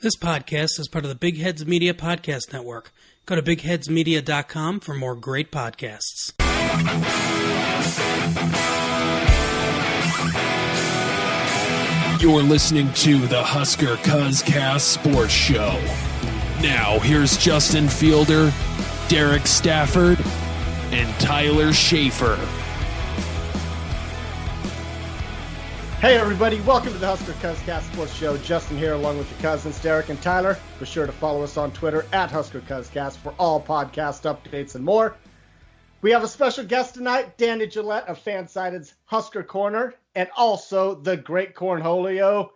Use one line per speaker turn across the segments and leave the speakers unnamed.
This podcast is part of the Big Heads Media Podcast Network. Go to bigheadsmedia.com for more great podcasts.
You're listening to the Husker Cuzcast Sports Show. Now, here's Justin Fielder, Derek Stafford, and Tyler Schaefer.
Hey everybody, welcome to the Husker Cuzcast Sports Show. Justin here along with your cousins Derek and Tyler. Be sure to follow us on Twitter at Husker Cuzcast for all podcast updates and more. We have a special guest tonight, Danny Jaillet of Fansided's Husker Corner, and also the great Cornholio.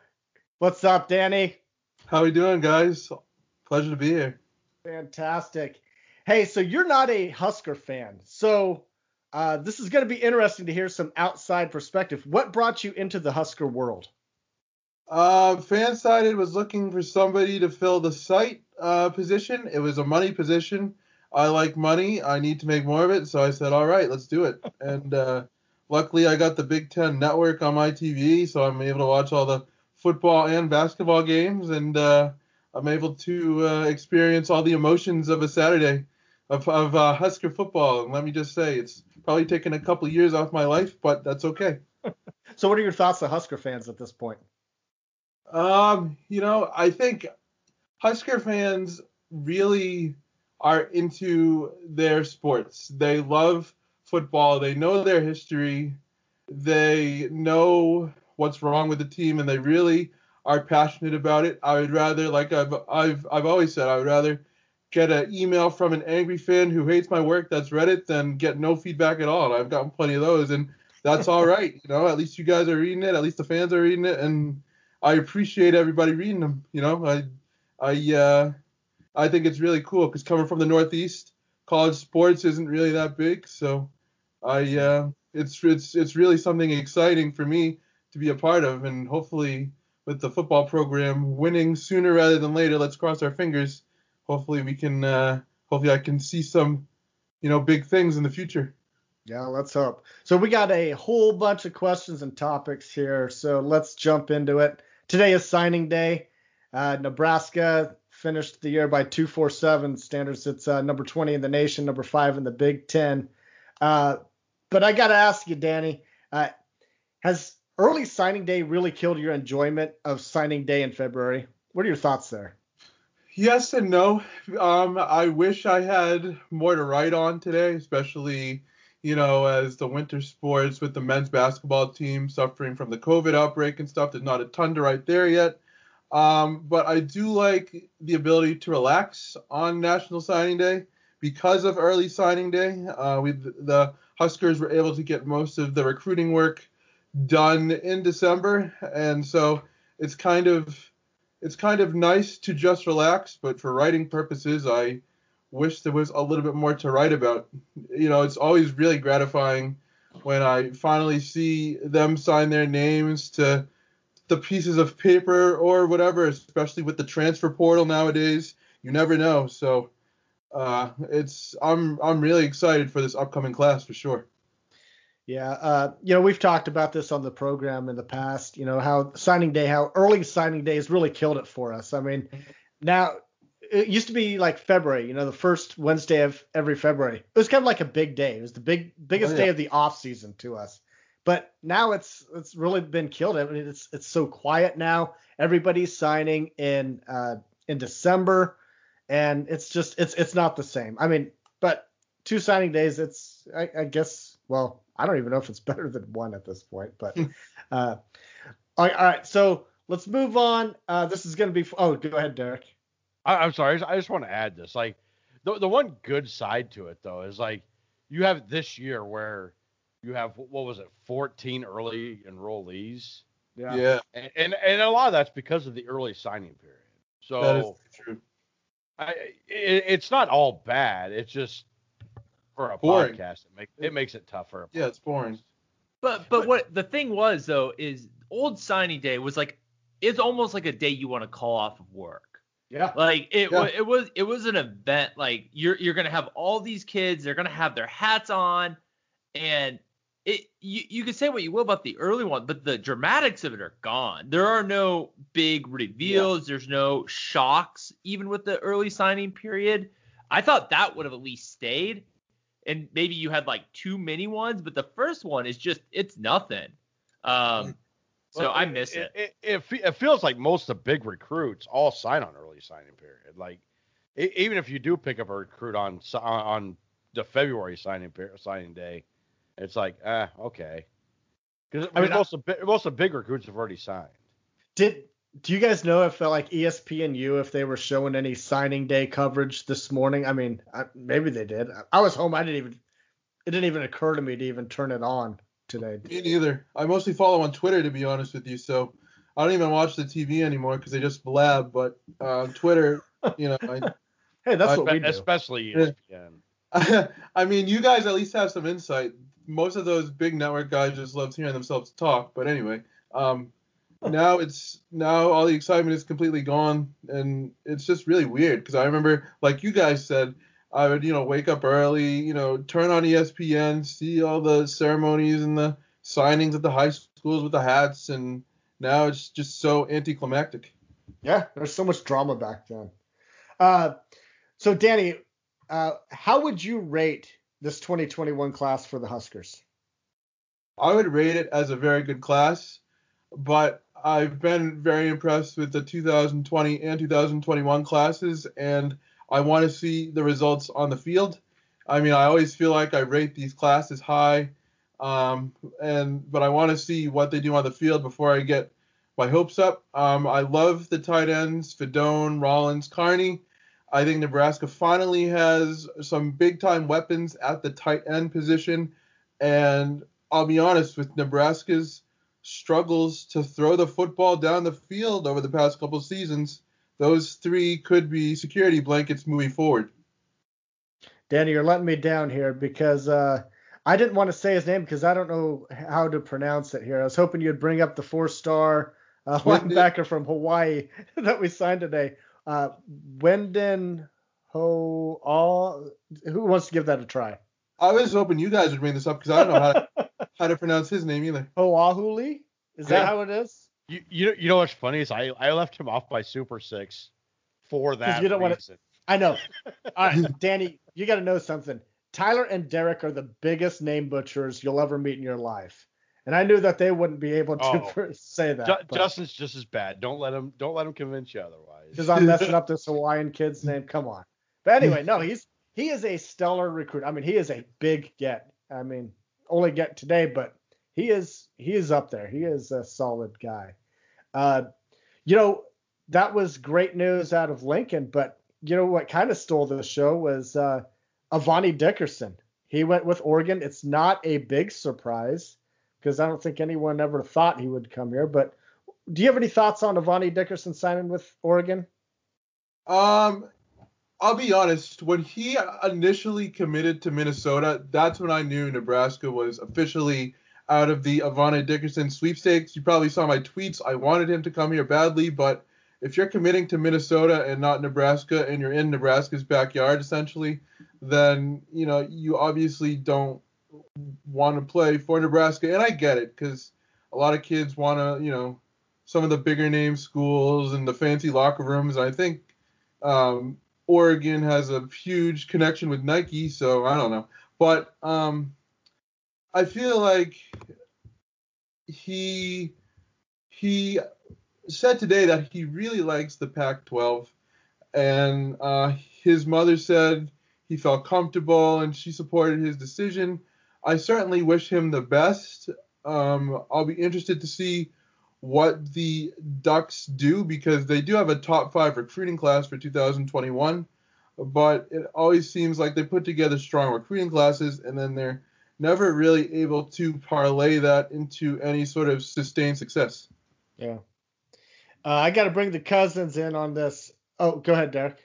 What's up, Danny?
How we doing, guys? Pleasure to be here.
Fantastic. Hey, so you're not a Husker fan, so uh, this is going to be interesting to hear some outside perspective. What brought you into the Husker world?
Uh, Fansided was looking for somebody to fill the site uh, position. It was a money position. I like money. I need to make more of it. So I said, all right, let's do it. and uh, luckily, I got the Big Ten Network on my TV, so I'm able to watch all the football and basketball games, and uh, I'm able to uh, experience all the emotions of a Saturday of, of uh, Husker football. And let me just say, it's probably taken a couple of years off my life, but that's okay.
so, what are your thoughts on Husker fans at this point?
Um, you know, I think Husker fans really are into their sports. They love football. They know their history. They know what's wrong with the team, and they really are passionate about it. I would rather, like I've I've I've always said, I would rather get an email from an angry fan who hates my work that's read it than get no feedback at all. And I've gotten plenty of those, and that's all right. You know, at least you guys are reading it. At least the fans are reading it, and I appreciate everybody reading them. You know, I I uh, I think it's really cool because coming from the Northeast, college sports isn't really that big. So I uh, it's it's it's really something exciting for me to be a part of, and hopefully with the football program winning sooner rather than later, let's cross our fingers. Hopefully we can uh, hopefully I can see some you know big things in the future.
Yeah, let's hope. So we got a whole bunch of questions and topics here. So let's jump into it. Today is signing day. Uh, Nebraska finished the year by 247 standards. It's uh, number 20 in the nation, number five in the Big Ten. Uh, but I got to ask you, Danny, uh, has early signing day really killed your enjoyment of signing day in February? What are your thoughts there?
Yes and no. Um, I wish I had more to write on today, especially, you know, as the winter sports with the men's basketball team suffering from the COVID outbreak and stuff. There's not a ton to write there yet. Um, but I do like the ability to relax on National Signing Day because of early signing day. Uh, we the Huskers were able to get most of the recruiting work done in December, and so it's kind of it's kind of nice to just relax. But for writing purposes, I wish there was a little bit more to write about. You know, it's always really gratifying when I finally see them sign their names to the pieces of paper or whatever, especially with the transfer portal nowadays. You never know. So uh, it's I'm I'm really excited for this upcoming class for sure.
Yeah, uh, you know we've talked about this on the program in the past. You know how signing day, how early signing day has really killed it for us. I mean, now it used to be like February. You know, the first Wednesday of every February. It was kind of like a big day. It was the big biggest oh, yeah. day of the off season to us. But now it's it's really been killed. I mean, it's it's so quiet now. Everybody's signing in uh, in December, and it's just it's it's not the same. I mean, but two signing days, it's I, I guess. Well, I don't even know if it's better than one at this point. But uh, all, right, all right, so let's move on. Uh, this is going to be. Oh, go ahead, Derek.
I, am sorry. I just want to add this. Like the the one good side to it though is like you have this year where you have what was it, 14 early enrollees.
Yeah. Yeah.
And, and, and a lot of that's because of the early signing period. So that is true. I, it, it's not all bad. It's just for a boring. podcast, it makes it makes it tougher.
Yeah, it's boring.
But, but but what the thing was though is old signing day was like it's almost like a day you want to call off of work.
Yeah.
Like it
Yeah.
it was it was an event like you're you're going to have all these kids they're going to have their hats on and it you, you can say what you will about the early one, but the dramatics of it are gone. There are no big reveals. Yeah. There's no shocks, even with the early signing period. I thought that would have at least stayed. And maybe you had like two mini ones, but the first one is just it's nothing. Um, so well, I miss
it it, it. it, feels like most of the big recruits all sign on early signing period. Like even if you do pick up a recruit on on the February signing signing day, it's like, ah, okay. Because I mean, most I, of most of big recruits have already signed.
Did do you guys know if uh, like ESPNU if they were showing any signing day coverage this morning? I mean, I, maybe they did. I was home. I didn't even. It didn't even occur to me to even turn it on today.
Me neither. I mostly follow on Twitter to be honest with you, so I don't even watch the TV anymore because they just blab. But uh, Twitter, you know. I,
hey, that's I, what we do.
Especially ESPN.
I mean, you guys at least have some insight. Most of those big network guys just love hearing themselves talk. But anyway, um, now it's now all the excitement is completely gone, and it's just really weird because I remember, like you guys said, I would you know wake up early, you know, turn on ESPN, see all the ceremonies and the signings at the high schools with the hats, and now it's just so anticlimactic.
Yeah, there's so much drama back then. Uh, so Danny, uh, how would you rate this 2021 class for the Huskers?
I would rate it as a very good class, but I've been very impressed with the 2020 and 2021 classes, and I want to see the results on the field. I mean, I always feel like I rate these classes high, um, and but I want to see what they do on the field before I get my hopes up. Um, I love the tight ends, Fidone, Rollins, Carnie. I think Nebraska finally has some big time weapons at the tight end position. And I'll be honest with Nebraska's struggles to throw the football down the field over the past couple seasons, those three could be security blankets moving forward.
Danny, you're letting me down here because uh, I didn't want to say his name because I don't know how to pronounce it here. I was hoping you'd bring up the four star uh, linebacker from Hawaii that we signed today. Uh, Wynden Ho all who wants to give that a try?
I was hoping you guys would bring this up because I don't know how to, how to pronounce his name either.
Ho'ohuli? Is that yeah. how it is?
You, you you know what's funny is I, I left him off by Super Six for that you don't reason. Want to,
I know. All right, Danny, you got to know something. Tyler and Derek are the biggest name butchers you'll ever meet in your life. And I knew that they wouldn't be able to oh. say that.
Ju- Justin's just as bad. Don't let him. Don't let him convince you otherwise.
Because I'm messing up this Hawaiian kid's name. Come on. But anyway, no, he's he is a stellar recruit. I mean, he is a big get. I mean, only get today, but he is he is up there. He is a solid guy. Uh, you know, that was great news out of Lincoln. But you know what kind of stole the show was uh, Avani Dickerson. He went with Oregon. It's not a big surprise because I don't think anyone ever thought he would come here. But do you have any thoughts on Avani Dickerson signing with Oregon?
Um, I'll be honest. When he initially committed to Minnesota, that's when I knew Nebraska was officially out of the Avani Dickerson sweepstakes. You probably saw my tweets. I wanted him to come here badly, but if you're committing to Minnesota and not Nebraska, and you're in Nebraska's backyard essentially, then you know you obviously don't want to play for Nebraska, and I get it because a lot of kids want to, you know, some of the bigger name schools and the fancy locker rooms. I think um, Oregon has a huge connection with Nike, so I don't know, but um, I feel like he he said today that he really likes the Pac-12, and uh, his mother said he felt comfortable and she supported his decision. I certainly wish him the best. Um, I'll be interested to see what the Ducks do because they do have a top five recruiting class for 2021. But it always seems like they put together strong recruiting classes and then they're never really able to parlay that into any sort of sustained success.
Yeah. Uh, I got to bring the cousins in on this. Oh, go ahead, Derek.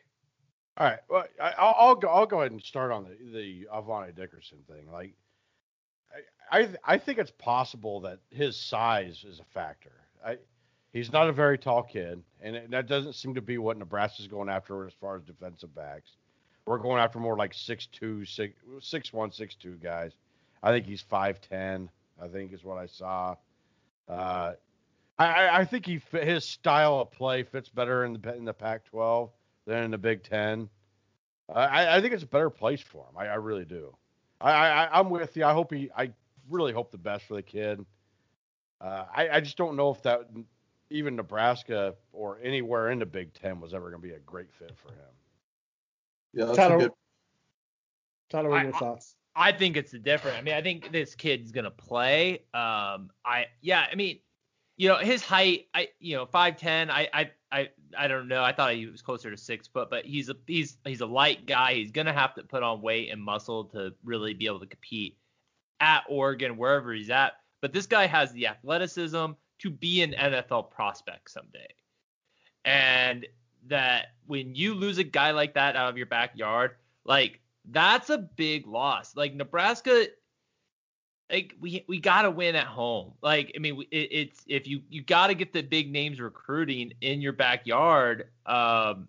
All right. Well, I, will go. I'll go ahead and start on the the Avani Dickerson thing. Like, I I think it's possible that his size is a factor. He's not a very tall kid, and that doesn't seem to be what Nebraska's going after as far as defensive backs. We're going after more like six two, six six one, six two guys. I think he's five ten. I think is what I saw. Uh, I, I think he his style of play fits better in the in the Pac-12 than in the Big Ten. I, I think it's a better place for him. I, I really do. I, I I'm with you. I hope he. I really hope the best for the kid. Uh, I I just don't know if that even Nebraska or anywhere in the Big Ten was ever going to be a great fit for him.
Yeah, that's
Tyler,
a good.
Tyler, what are
I-
your thoughts?
I think it's different. I mean, I think this kid's gonna play. Um, I yeah, I mean, you know, his height, I you know, five ten. I I I I don't know. I thought he was closer to six foot, but he's a he's he's a light guy. He's gonna have to put on weight and muscle to really be able to compete at Oregon, wherever he's at. But this guy has the athleticism to be an NFL prospect someday. And that when you lose a guy like that out of your backyard, like that's a big loss. Like Nebraska, like we we gotta win at home. Like I mean, it, it's if you you gotta get the big names recruiting in your backyard. Um,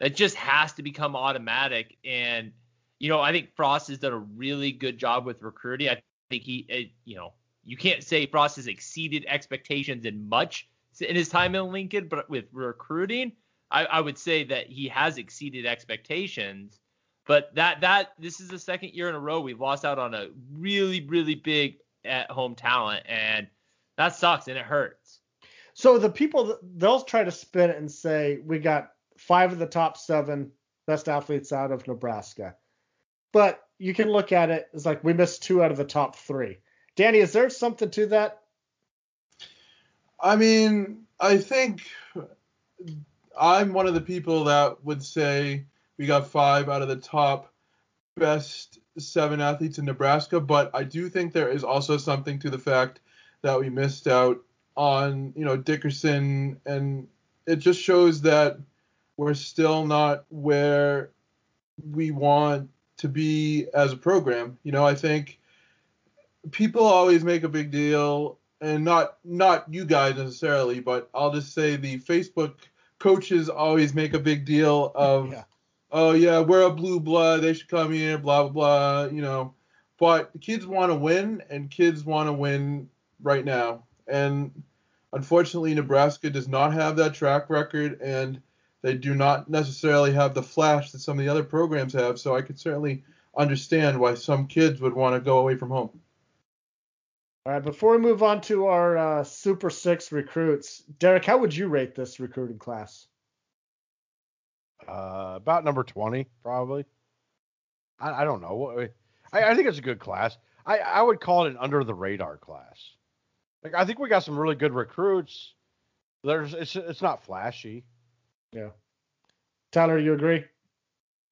that just has to become automatic. And you know, I think Frost has done a really good job with recruiting. I think he, uh, you know, you can't say Frost has exceeded expectations in much in his time in Lincoln, but with recruiting, I, I would say that he has exceeded expectations. But that that this is the second year in a row we've lost out on a really really big at home talent, and that sucks and it hurts.
So the people they'll try to spin it and say we got five of the top seven best athletes out of Nebraska, but you can look at it as like we missed two out of the top three. Danny, is there something to that?
I mean, I think I'm one of the people that would say we got five out of the top best seven athletes in Nebraska, but I do think there is also something to the fact that we missed out on, you know, Dickerson, and it just shows that we're still not where we want to be as a program. You know, I think people always make a big deal and not not you guys necessarily, but I'll just say the Facebook coaches always make a big deal of,
Yeah.
oh yeah, we're a blue blood, they should come here, blah blah blah, you know. But kids want to win, and kids want to win right now. And unfortunately, Nebraska does not have that track record, and they do not necessarily have the flash that some of the other programs have. So I could certainly understand why some kids would want to go away from home.
All right, before we move on to our uh, Super Six recruits, Derek, how would you rate this recruiting class?
Uh, about number 20, probably. I, I don't know. I, I think it's a good class. I, I would call it an under the radar class. Like I think we got some really good recruits. There's it's it's not flashy. Yeah.
Tyler, you agree?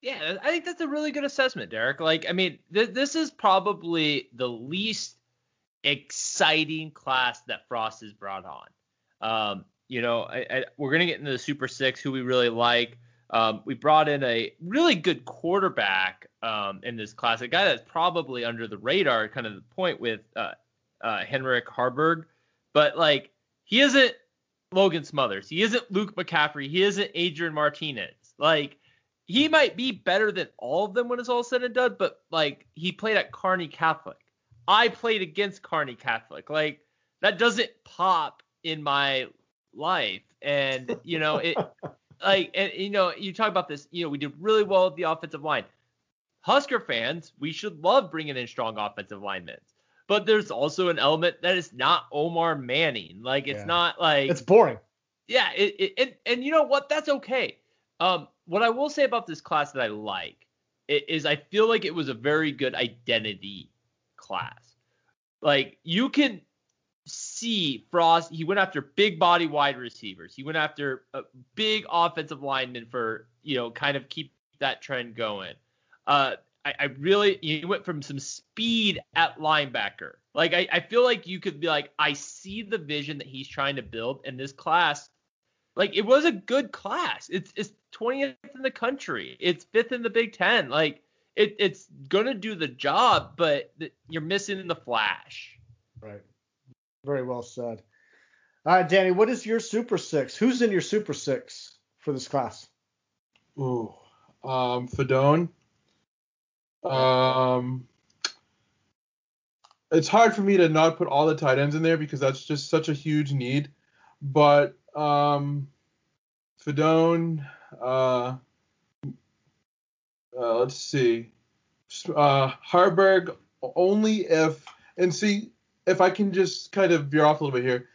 Yeah, I think that's a really good assessment, Derek. Like, I mean, th- this is probably the least exciting class that Frost has brought on. Um, you know, I, I, we're gonna get into the Super Six, who we really like. Um, we brought in a really good quarterback um, in this class, a guy that's probably under the radar, kind of the point with uh, uh, Henrik Haarberg, but like he isn't Logan Smothers, he isn't Luke McCaffrey, he isn't Adrian Martinez. Like he might be better than all of them when it's all said and done, but like he played at Kearney Catholic. I played against Kearney Catholic. Like that doesn't pop in my life, and you know it. like and you know you talk about this. You know we did really well with the offensive line. Husker fans, we should love bringing in strong offensive linemen. But there's also an element that is not Omar Manning. Like it's
Yeah.
not like
It's boring.
yeah, it, it, and and you know what? That's okay. Um, what I will say about this class that I like is I feel like it was a very good identity class. Like you can see Frost. He went after big body wide receivers. He went after a big offensive lineman for you know kind of keep that trend going. Uh, I, I really he went from some speed at linebacker. Like I, I feel like you could be like I see the vision that he's trying to build in this class. Like it was a good class. It's it's 20th in the country. It's fifth in the Big Ten. Like it, it's gonna do the job, but th- you're missing the flash.
Right. Very well said. All right, Danny, what is your Super Six? Who's in your Super Six for this class?
Ooh, um, Fidone. Um, it's hard for me to not put all the tight ends in there because that's just such a huge need. But um, Fidone, uh, uh, let's see, uh, Haarberg only if and see if I can just kind of veer off a little bit here.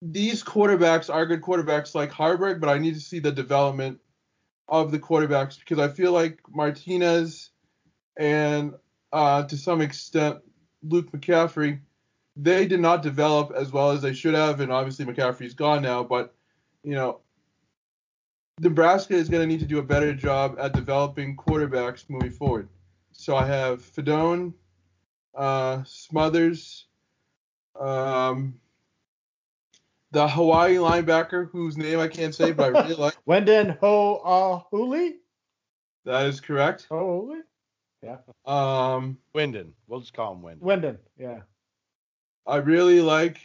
These quarterbacks are good quarterbacks like Haarberg, but I need to see the development of the quarterbacks because I feel like Martinez and uh, to some extent Luke McCaffrey, they did not develop as well as they should have, and obviously McCaffrey's gone now. But you know, Nebraska is going to need to do a better job at developing quarterbacks moving forward. So I have Fidone, uh, Smothers, um, the Hawaii linebacker whose name I can't say, but I really like.
Wynden Ho uh,
That is correct.
Ho Hooley? Yeah.
Um,
Wynden. We'll just call him Wynden.
Wynden, yeah.
I really like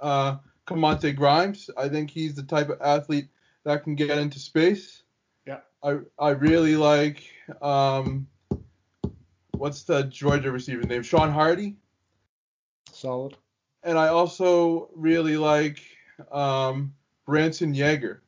uh, Kamonte Grimes. I think he's the type of athlete that can get into space.
Yeah.
I I really like um, what's the Georgia receiver name? Sean Hardy.
Solid.
And I also really like um, Branson Yager.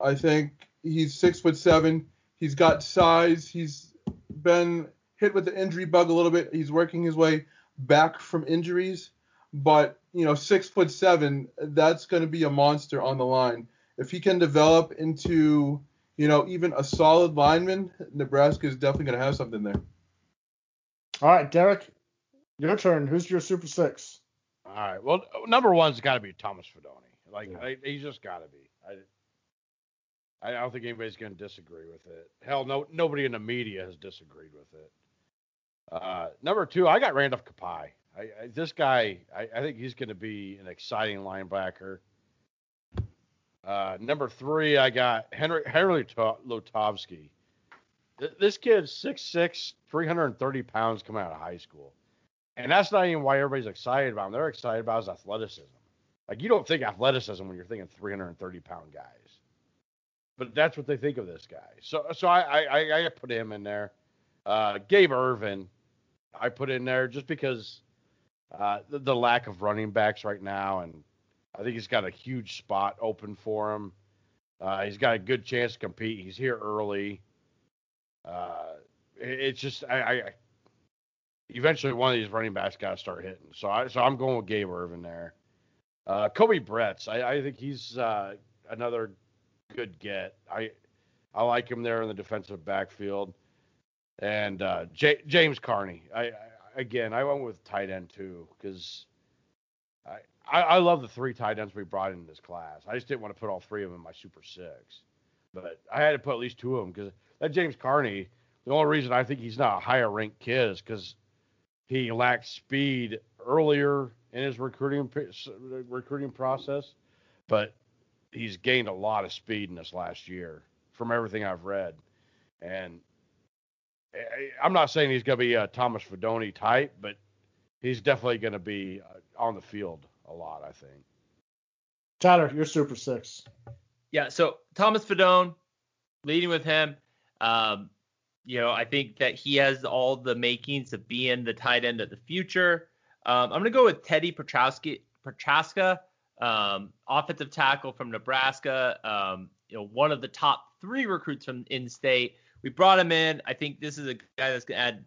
I think he's six foot seven. He's got size. He's been hit with the injury bug a little bit. He's working his way back from injuries, but you know, six foot seven, that's going to be a monster on the line. If he can develop into, you know, even a solid lineman, Nebraska is definitely going to have something there.
All right, Derek, your turn. Who's your Super Six?
All right. Well, number one's got to be Thomas Fedoni. Like,
Yeah.
I, he's just got to be. I, I don't think anybody's going to disagree with it. Hell, no, nobody in the media has disagreed with it. Uh, number two, I got Randolph Kpai. I, I, this guy, I, I think he's going to be an exciting linebacker. Uh, number three, I got Henry Henry To- Lutovsky. This kid's 6'6", 330 pounds coming out of high school. And that's not even why everybody's excited about him. They're excited about his athleticism. Like you don't think athleticism when you're thinking 330 pound guys, but that's what they think of this guy. So so I I, I, I put him in there. Uh, Gabe Ervin, I put in there just because uh, the, the lack of running backs right now, and I think he's got a huge spot open for him. Uh, he's got a good chance to compete. He's here early. Uh, it- it's just I, I eventually one of these running backs got to start hitting. So I so I'm going with Gabe Ervin there. Uh, Koby Bretz, I, I think he's uh, another good get. I I like him there in the defensive backfield. And uh, J- James Carnie, I, I again I went with tight end too because I, I I love the three tight ends we brought in this class. I just didn't want to put all three of them in my super six, but I had to put at least two of them because that James Carnie. The only reason I think he's not a higher ranked kid is because he lacked speed earlier in his recruiting recruiting process, but he's gained a lot of speed in this last year from everything I've read. And I- I'm not saying he's going to be a Thomas Fedoni type, but he's definitely going to be uh, on the field a lot, I think.
Tyler, you're Super Six.
Yeah, so Thomas Fidone, leading with him. Um, you know, I think that he has all the makings of being the tight end of the future. Um, I'm gonna go with Teddy Prochazka, Prochazka um, offensive tackle from Nebraska. Um, you know, one of the top three recruits from in-state. We brought him in. I think this is a guy that's gonna add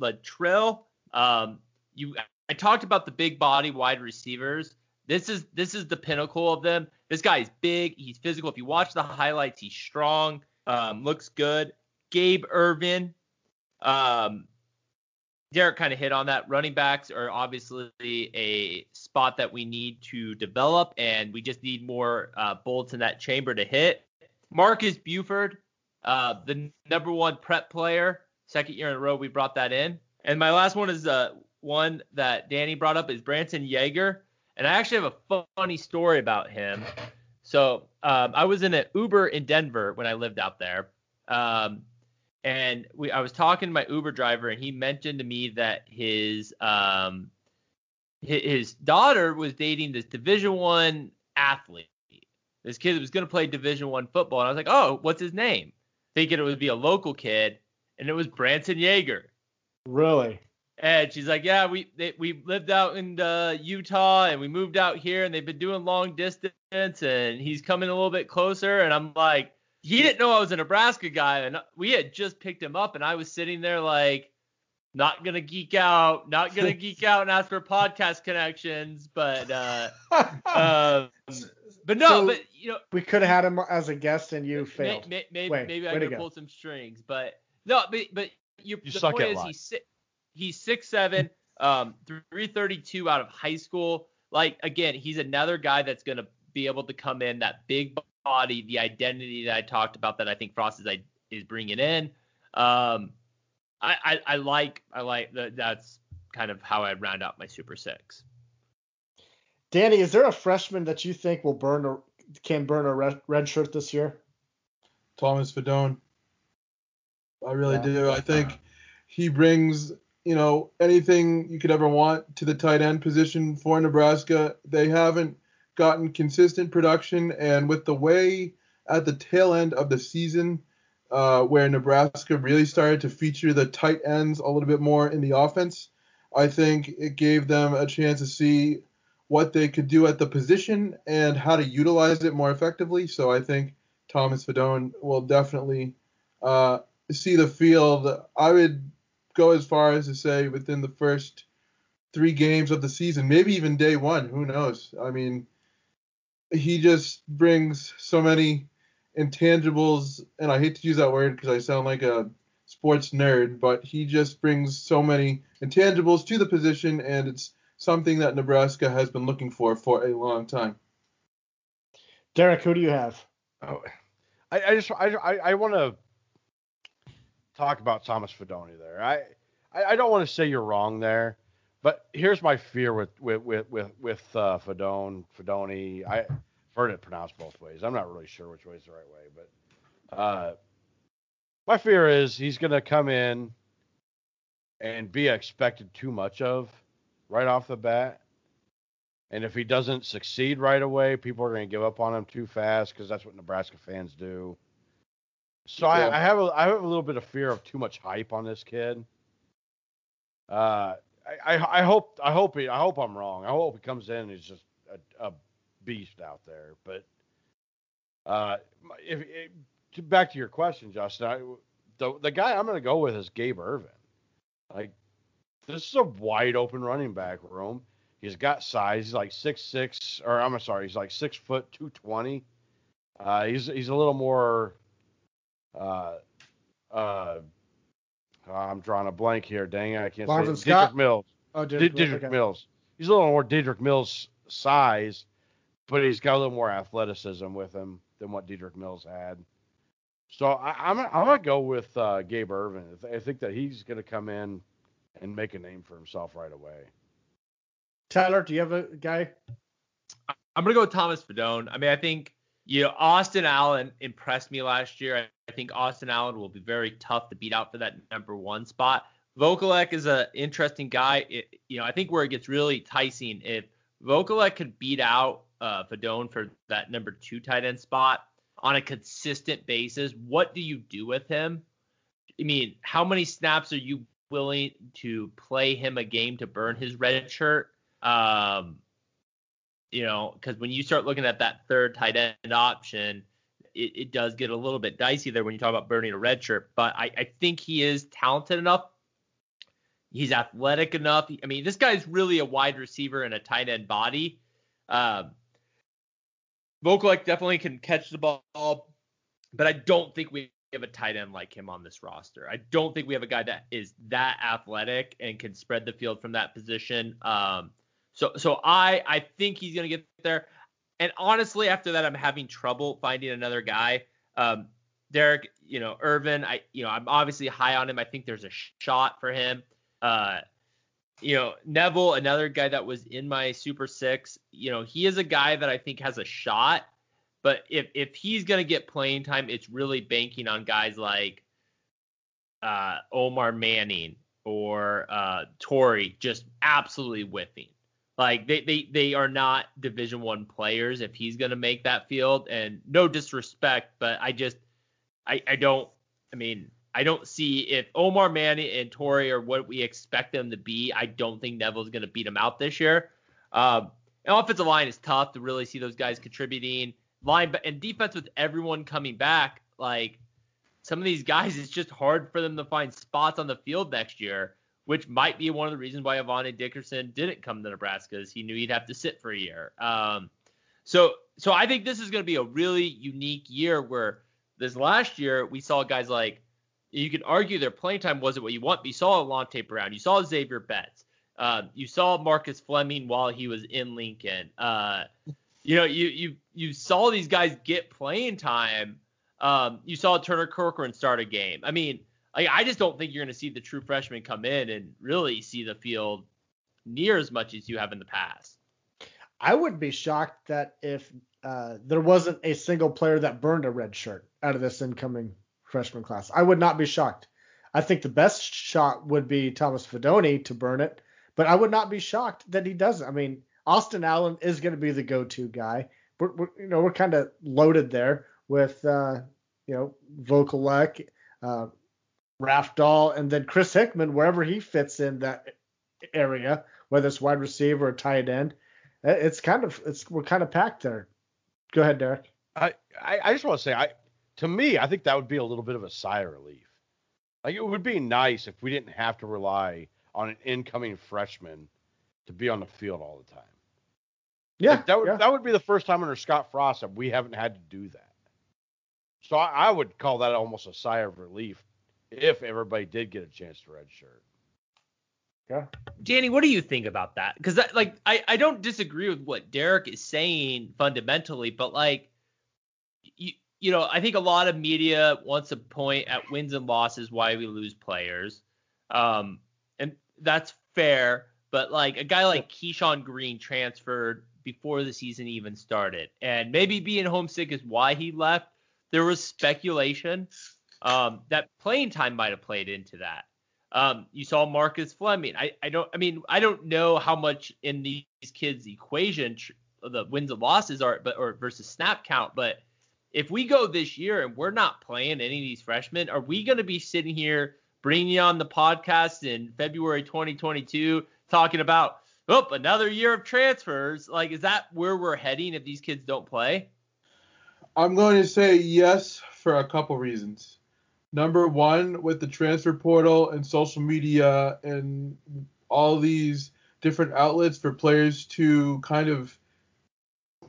Latrell. Um, you, I talked about the big body wide receivers. This is this is the pinnacle of them. This guy is big. He's physical. If you watch the highlights, he's strong. Um, looks good. Gabe Ervin. Um, Derek kind of hit on that. Running backs are obviously a spot that we need to develop, and we just need more uh, bolts in that chamber to hit. Marques Buford, uh, the number one prep player, second year in a row we brought that in. And my last one is uh, one that Danny brought up is Branson Yager, and I actually have a funny story about him. So um, I was in an Uber in Denver when I lived out there, um, and we I was talking to my Uber driver, and he mentioned to me that his um, hi- his daughter was dating this Division One athlete. This kid was going to play Division One football, and I was like, "Oh, what's his name?" Thinking it would be a local kid, and it was Branson Yager.
Really?
And she's like, yeah, we they, we lived out in uh, Utah and we moved out here and they've been doing long distance and he's coming a little bit closer. And I'm like, he didn't know I was a Nebraska guy and we had just picked him up and I was sitting there like, not gonna geek out, not gonna geek out and ask for podcast connections, but uh, uh but no,
So,
but you know,
We could have had him as a guest and you
may-
failed.
may- maybe
Wait,
maybe I could pull some strings, but no, but but you,
You
the
suck
point
at
is
life.
he's si- he's six seven, um, three thirty two out of high school. Like again, he's another guy that's gonna be able to come in that big body, the identity that I talked about that I think Frost is I- is bringing in. Um, I, I I like I like that. That's kind of how I round out my Super Six.
Danny, is there a freshman that you think will burn a can burn a red, red shirt this year?
Thomas Fidone. I really
Yeah.
do. I think he brings, you know, anything you could ever want to the tight end position for Nebraska. They haven't gotten consistent production, and with the way at the tail end of the season, uh, where Nebraska really started to feature the tight ends a little bit more in the offense, I think it gave them a chance to see what they could do at the position and how to utilize it more effectively. So I think Thomas Fidone will definitely uh, see the field. I would go as far as to say within the first three games of the season, maybe even day one. Who knows? I mean, he just brings so many intangibles, and I hate to use that word because I sound like a sports nerd, but he just brings so many intangibles to the position, and it's something that Nebraska has been looking for for a long time.
Derek, who do you have?
Oh, I, I just I I, I want to talk about Thomas Fedoni there. I I, don't want to say you're wrong there, but here's my fear with with with with, with uh, Fidone Fedoni. I heard it pronounced both ways. I'm not really sure which way is the right way, but uh, my fear is he's gonna come in and be expected too much of right off the bat. And if he doesn't succeed right away, people are going to give up on him too fast because that's what Nebraska fans do. So
Yeah.
I, I have a I have a little bit of fear of too much hype on this kid. Uh, I, I I hope I hope he I hope I'm wrong. I hope he comes in and he's just a, a beast out there. But uh, if, if to, back to your question, Justin, I, the the guy I'm going to go with is Gabe Ervin. Like this is a wide open running back room. He's got size. He's like six six, or I'm sorry, he's like six foot two twenty. Uh, he's he's a little more. Uh, uh, I'm drawing a blank here. Dang it, I can't
Marvin
say it.
Scott?
Dedrick Mills.
Oh,
Di-
Derek,
Dedrick
okay.
Mills. He's a little more Dedrick Mills size, but he's got a little more athleticism with him than what Dedrick Mills had. So I, I'm gonna- I'm gonna go with uh, Gabe Ervin. I th- I think that he's gonna come in and make a name for himself right away.
Tyler, do you have a guy?
I'm gonna go with Thomas Fidone. I mean, I think you know Austin Allen impressed me last year. I, I think Austin Allen will be very tough to beat out for that number one spot. Vokolek is an interesting guy. It, you know, I think where it gets really enticing if Vokolek could beat out uh, Fidone for that number two tight end spot on a consistent basis. What do you do with him? I mean, how many snaps are you willing to play him a game to burn his red shirt? Um, you know, because when you start looking at that third tight end option, it, it does get a little bit dicey there when you talk about burning a red shirt. But I, I think he is talented enough. He's athletic enough. I mean, this guy's really a wide receiver and a tight end body. Um, Vokolek definitely can catch the ball, but I don't think we have a tight end like him on this roster. I don't think we have a guy that is that athletic and can spread the field from that position. Um, so so I I think he's gonna get there. And honestly, after that, I'm having trouble finding another guy. Um, Derek, you know, Ervin, I you know, I'm obviously high on him. I think there's a shot for him. Uh, you know, Neville, another guy that was in my Super Six. You know, he is a guy that I think has a shot. But if if he's gonna get playing time, it's really banking on guys like uh, Omar Manning or uh, Tory just absolutely whiffing. Like they they they are not Division One players. If he's gonna make that field, and no disrespect, but I just I I don't. I mean, I don't see if Omar Manny and Torrey are what we expect them to be. I don't think Neville's going to beat them out this year. Um, and offensive line is tough to really see those guys contributing. Line and defense with everyone coming back, like some of these guys, it's just hard for them to find spots on the field next year, which might be one of the reasons why Avante Dickerson didn't come to Nebraska, is he knew he'd have to sit for a year. Um, so, so I think this is going to be a really unique year where this last year we saw guys like you could argue their playing time wasn't what you want, but you saw Alante Brown, you saw Zavier Betts, uh, you saw Marcus Fleming while he was in Lincoln. Uh, you know, you you you saw these guys get playing time. Um, you saw Turner Corcoran start a game. I mean, like I just don't think you're going to see the true freshmen come in and really see the field near as much as you have in the past.
I would be shocked that if uh, there wasn't a single player that burned a red shirt out of this incoming freshman class. I would not be shocked. I think the best shot would be Thomas Fedoni to burn it, but I would not be shocked that he doesn't. I mean, Austin Allen is going to be the go-to guy. We're, we're you know we're kind of loaded there with uh, you know Vokolek, uh, Rafdal, and then Chris Hickman wherever he fits in that area, whether it's wide receiver or tight end. Eh, it's kind of it's we're kind of packed there. Go ahead, Derek.
I, I, I just want to say I to me, I think that would be a little bit of a sigh of relief. Like it would be nice if we didn't have to rely on an incoming freshman to be on the field all the time.
Yeah,
like that would
yeah.
that would be the first time under Scott Frost that we haven't had to do that. So I, I would call that almost a sigh of relief if everybody did get a chance to redshirt.
Yeah.
Danny, what do you think about that? Because like I, I don't disagree with what Derek is saying fundamentally, but like you you know, I think a lot of media wants to point at wins and losses why we lose players. Um, and that's fair. But like a guy like Keyshawn Green transferred before the season even started. And maybe being homesick is why he left. There was speculation um, that playing time might have played into that. Um, you saw Marcus Fleming. I, I don't I mean I don't know how much in these kids equation tr- the wins and losses are but or versus snap count, but if we go this year and we're not playing any of these freshmen, are we going to be sitting here bringing you on the podcast in February 2022 talking about, oh, another year of transfers? Like, is that where we're heading if these kids don't play?
I'm going to say yes for a couple reasons. Number one, with the transfer portal and social media and all these different outlets for players to kind of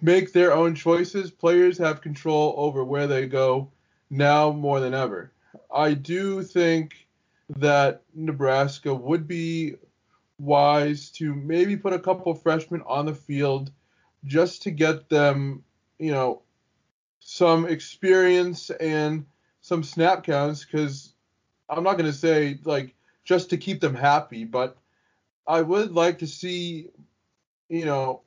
make their own choices. Players have control over where they go now more than ever. I do think that Nebraska would be wise to maybe put a couple freshmen on the field just to get them, you know, some experience and some snap counts because I'm not going to say like just to keep them happy, but I would like to see, you know,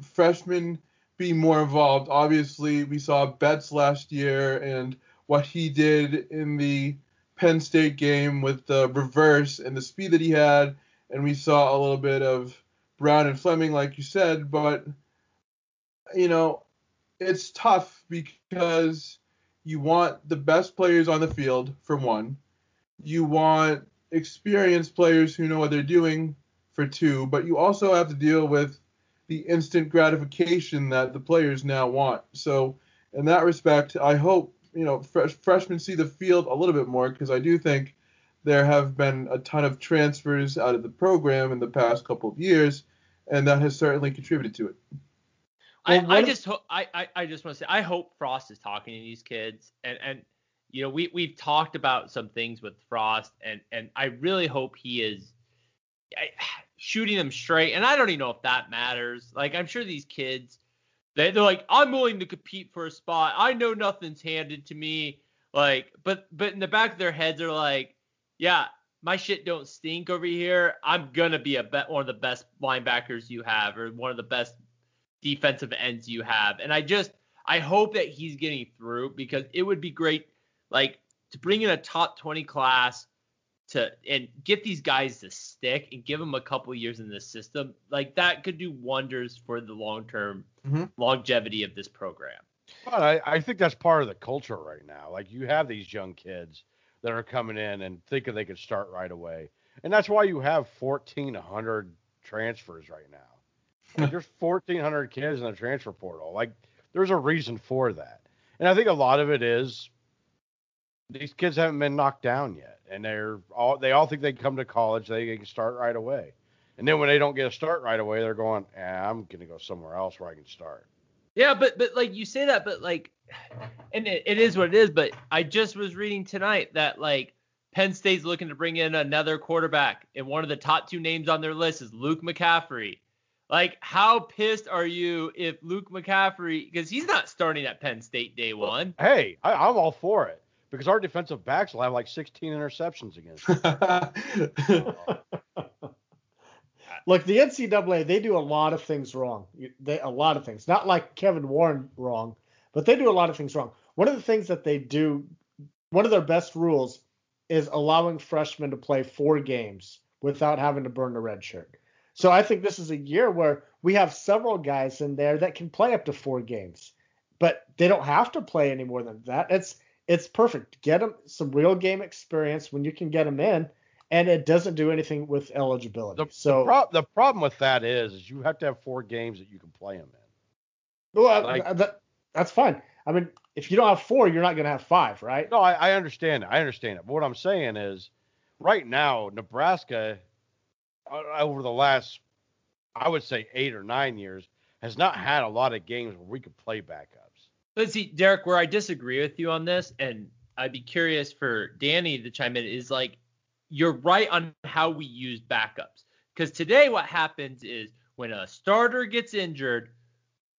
freshmen be more involved. Obviously, we saw Betts last year and what he did in the Penn State game with the reverse and the speed that he had, and we saw a little bit of Brown and Fleming, like you said, but you know, it's tough because you want the best players on the field for one. You want experienced players who know what they're doing for two, but you also have to deal with the instant gratification that the players now want. So in that respect, I hope you know fresh, freshmen see the field a little bit more because I do think there have been a ton of transfers out of the program in the past couple of years, and that has certainly contributed to it.
Well, I, I just ho- I, I, I just want to say I hope Frost is talking to these kids and and you know we we've talked about some things with Frost and and I really hope he is I, shooting them straight. And I don't even know if that matters. Like I'm sure these kids, they, they're like, I'm willing to compete for a spot. I know nothing's handed to me. Like, but but in the back of their heads are like, yeah, my shit don't stink over here. I'm gonna be a bet one of the best linebackers you have, or one of the best defensive ends you have. And I just I hope that he's getting through because it would be great, like to bring in a top 20 class to and get these guys to stick and give them a couple years in the system, like that could do wonders for the long term mm-hmm. longevity of this program.
But I, I think that's part of the culture right now. Like you have these young kids that are coming in and thinking they could start right away. And that's why you have 1,400 transfers right now. There's 1,400 kids in the transfer portal. Like, there's a reason for that. And I think a lot of it is these kids haven't been knocked down yet, and they're all they all think they come to college, they can start right away. And then when they don't get a start right away, they're going, eh, I'm gonna go somewhere else where I can start.
Yeah, but but like you say that, but like, and it, it is what it is. But I just was reading tonight that like Penn State's looking to bring in another quarterback, and one of the top two names on their list is Luke McCaffrey. Like, how pissed are you if Luke McCaffrey, because he's not starting at Penn State day one?
Hey, I, I'm all for it because our defensive backs will have like 16 interceptions against. us.
Look, the NCAA they do a lot of things wrong. They a lot of things, not like Kevin Warren wrong, but they do a lot of things wrong. One of the things that they do, one of their best rules, is allowing freshmen to play four games without having to burn the red shirt. So I think this is a year where we have several guys in there that can play up to four games, but they don't have to play any more than that. It's it's perfect. Get them some real game experience when you can get them in, and it doesn't do anything with eligibility.
The,
so
the, the problem with that is, is you have to have four games that you can play them in.
Well,
Like-
that, that's fine. I mean, if you don't have four, you're not going to have five, right?
No, I, I understand it. I understand it. But what I'm saying is, right now, Nebraska, uh, Uh, over the last, I would say eight or nine years, has not mm. had a lot of games where we could play backups.
But see, Derek, where I disagree with you on this, and I'd be curious for Danny to chime in, is like you're right on how we use backups. Because today, what happens is when a starter gets injured,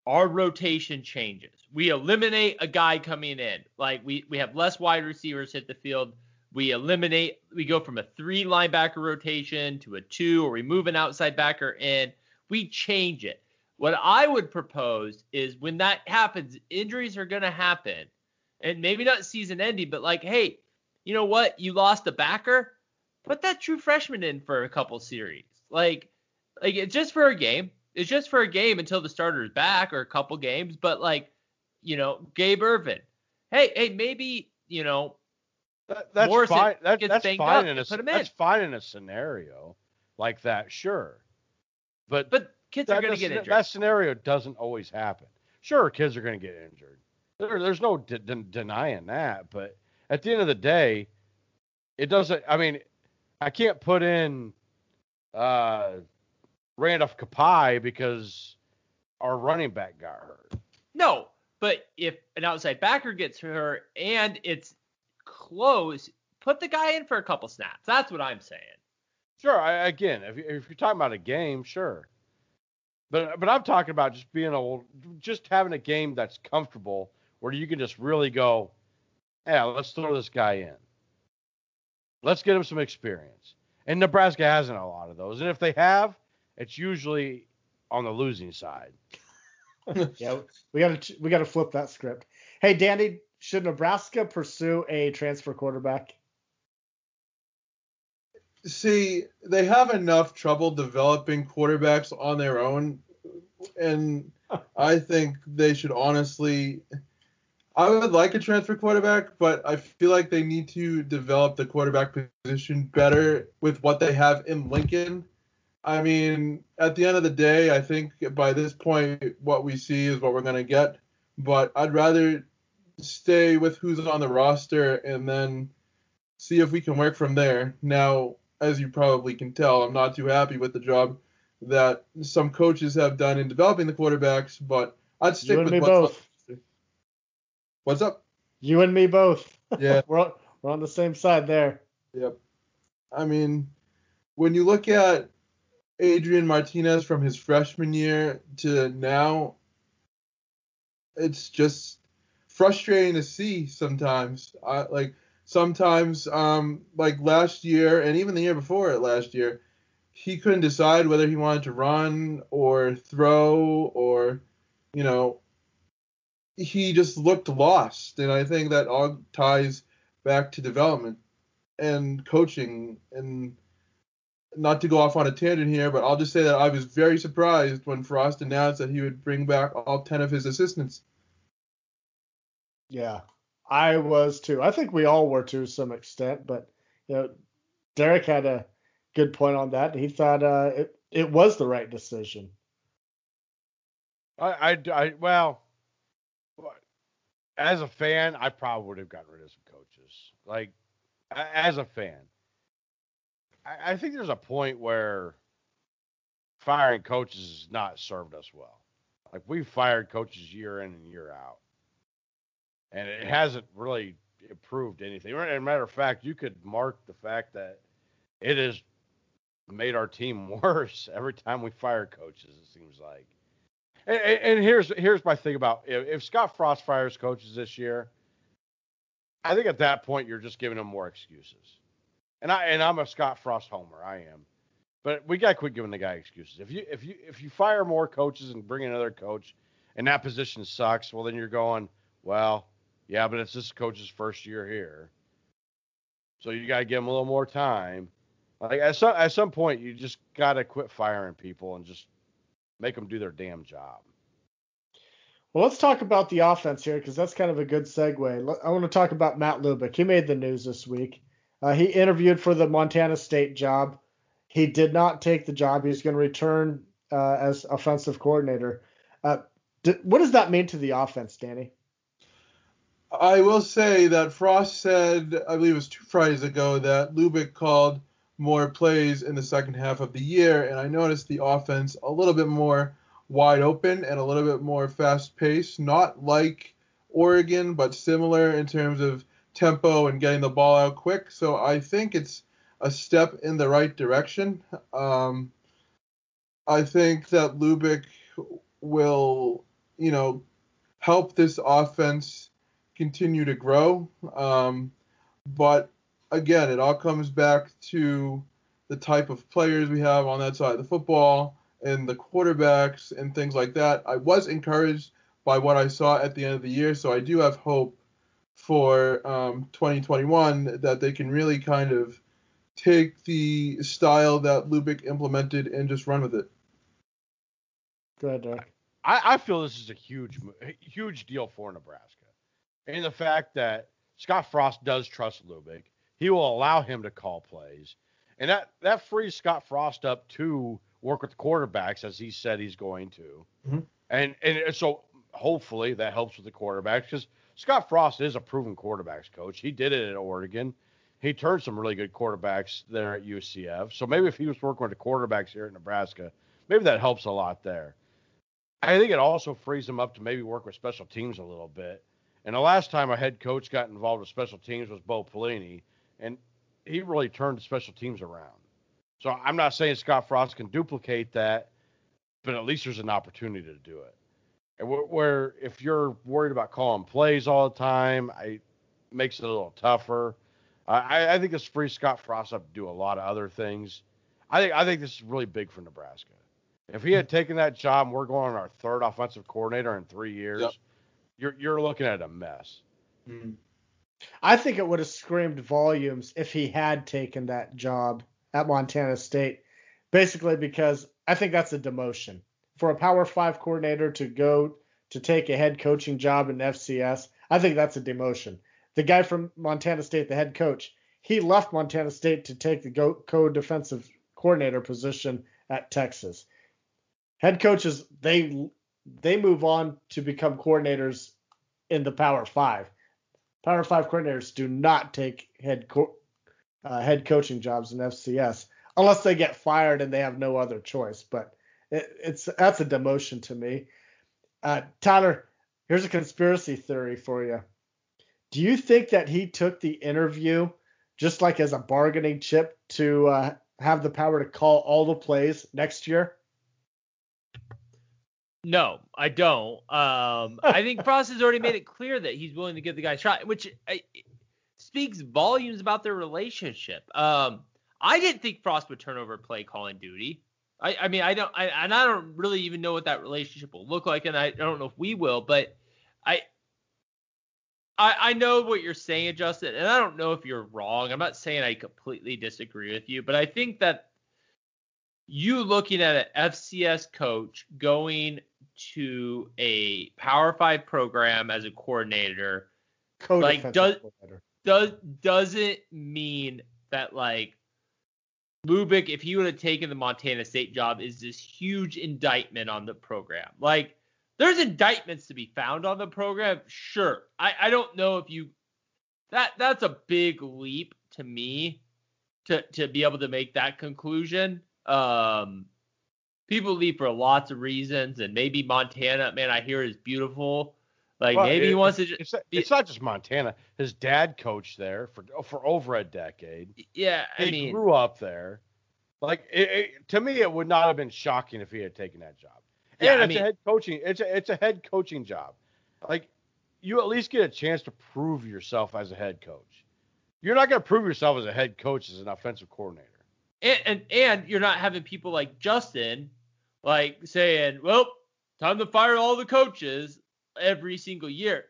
our rotation changes. We eliminate a guy coming in. Like we we have less wide receivers hit the field. We eliminate. We go from a three linebacker rotation to a two, or we move an outside backer in. We change it. What I would propose is when that happens, injuries are going to happen. And maybe not season ending, but like, hey, you know what? You lost a backer. Put that true freshman in for a couple series. Like, like it's just for a game. It's just for a game until the starter's back or a couple games. But like, you know, Gabe Ervin. Hey, hey, maybe, you know,
That, that's
Morrison
fine. That, that's fine in a
put him
that's
in.
fine in a scenario like that, sure. But
but kids are going to get injured.
that scenario doesn't always happen. Sure, kids are going to get injured. There, there's no de- de- denying that. But at the end of the day, it doesn't. I mean, I can't put in uh, Randolph Kpai because our running back got hurt.
No, but if an outside backer gets hurt and it's close, put the guy in for a couple snaps. That's what I'm saying.
Sure, I, again, if, you- if you're talking about a game, sure. But but I'm talking about just being able, just having a game that's comfortable where you can just really go, yeah, let's throw this guy in. Let's get him some experience. And Nebraska hasn't a lot of those. And if they have, it's usually on the losing side.
Yeah, we got to we got to flip that script. Hey, Danny, should Nebraska pursue a transfer quarterback?
See, they have enough trouble developing quarterbacks on their own, and I think they should honestly. I would like a transfer quarterback, but I feel like they need to develop the quarterback position better with what they have in Lincoln. I mean, at the end of the day, I think by this point, what we see is what we're going to get. But I'd rather stay with who's on the roster and then see if we can work from there. Now, as you probably can tell, I'm not too happy with the job that some coaches have done in developing the quarterbacks, but I'd stick
You and
with
me
what's
both.
What's up?
You and me both.
Yeah.
we're on, we're on the same side there.
Yep. I mean, when you look at Adrian Martinez from his freshman year to now, it's just frustrating to see sometimes. I like sometimes um like last year and even the year before it last year, he couldn't decide whether he wanted to run or throw or you know he just looked lost and I think that all ties back to development and coaching and not to go off on a tangent here, but I'll just say that I was very surprised when Frost announced that he would bring back all 10 of his assistants.
Yeah, I was too. I think we all were to some extent, but you know, Derek had a good point on that. He thought uh, it it was the right decision.
I, I, I well, as a fan, I probably would have gotten rid of some coaches. Like, as a fan, I, I think there's a point where firing coaches has not served us well. Like we've fired coaches year in and year out, and it hasn't really improved anything. As a matter of fact, you could mark the fact that it has made our team worse every time we fire coaches. It seems like. And, and here's here's my thing about if, Scott Frost fires coaches this year, I think at that point you're just giving them more excuses. And I and I'm a Scott Frost homer. I am. But we got to quit giving the guy excuses. If you if you if you fire more coaches and bring another coach, and that position sucks, well then you're going, well, yeah, but it's this coach's first year here, so you got to give him a little more time. Like at some at some point, you just got to quit firing people and just make them do their damn job.
Well, let's talk about the offense here because that's kind of a good segue. I want to talk about Matt Lubick. He made the news this week. Uh, he interviewed for the Montana State job. He did not take the job. He's going to return uh, as offensive coordinator. Uh, what does that mean to the offense, Danny?
I will say that Frost said, I believe it was two Fridays ago, that Lubick called more plays in the second half of the year, and I noticed the offense a little bit more wide open and a little bit more fast paced. Not like Oregon, but similar in terms of tempo and getting the ball out quick. So I think it's a step in the right direction. Um, I think that Lubick will, you know, help this offense continue to grow. Um, but again, it all comes back to the type of players we have on that side of the football and the quarterbacks and things like that. I was encouraged by what I saw at the end of the year, so I do have hope for um, 2021 that they can really kind of take the style that Lubick implemented and just run with it.
Go ahead, Doug.
I, I feel this is a huge, huge deal for Nebraska, and the fact that Scott Frost does trust Lubick, he will allow him to call plays, and that that frees Scott Frost up to work with the quarterbacks as he said he's going to, mm-hmm. and and so hopefully that helps with the quarterbacks because Scott Frost is a proven quarterbacks coach. He did it at Oregon. He turned some really good quarterbacks there at UCF. So maybe if he was working with the quarterbacks here at Nebraska, maybe that helps a lot there. I think it also frees him up to maybe work with special teams a little bit. And the last time a head coach got involved with special teams was Bo Pelini, and he really turned special teams around. So I'm not saying Scott Frost can duplicate that, but at least there's an opportunity to do it. And where if you're worried about calling plays all the time, I makes it a little tougher. I, I think this frees Scott Frost up to do a lot of other things. I think I think this is really big for Nebraska. If he had taken that job, and we're going on our third offensive coordinator in three years. Yep. You're you're looking at a mess.
Mm-hmm. I think it would have screamed volumes if he had taken that job at Montana State, basically because I think that's a demotion for a Power Five coordinator to go to take a head coaching job in FCS, I think that's a demotion. The guy from Montana State, the head coach, he left Montana State to take the co-defensive coordinator position at Texas. Head coaches they they move on to become coordinators in the Power Five. Power Five coordinators do not take head co- uh, head coaching jobs in FCS unless they get fired and they have no other choice. But it, it's that's a demotion to me. Uh, Tyler, here's a conspiracy theory for you. Do you think that he took the interview just like as a bargaining chip to uh, have the power to call all the plays next year?
No, I don't. Um, I think Frost has already made it clear that he's willing to give the guy a shot, which I, speaks volumes about their relationship. Um, I didn't think Frost would turn over play calling duty. I, I mean, I don't, I, and I don't really even know what that relationship will look like, and I, I don't know if we will, but I, I, I know what you're saying, Justin, and I don't know if you're wrong. I'm not saying I completely disagree with you, but I think that you looking at an FCS coach going to a Power Five program as a coordinator Like, does-
coordinator.
does doesn't mean that like Lubick, if he would have taken the Montana State job, is this huge indictment on the program. Like, there's indictments to be found on the program, sure. I, I don't know if you that that's a big leap to me to to be able to make that conclusion. Um people leave for lots of reasons, and maybe Montana, man, I hear is beautiful. Like
Well,
maybe he wants to just
It's, it's not just Montana. His dad coached there for for over a decade.
yeah, I
he
mean
grew up there. Like it, it, to me, it would not have been shocking if he had taken that job.
Yeah,
and
I
it's
mean-
a head coaching. It's a it's a head coaching job. Like you at least get a chance to prove yourself as a head coach. You're not going to prove yourself as a head coach as an offensive coordinator.
And, and and you're not having people like Justin like saying, "Well, time to fire all the coaches every single year."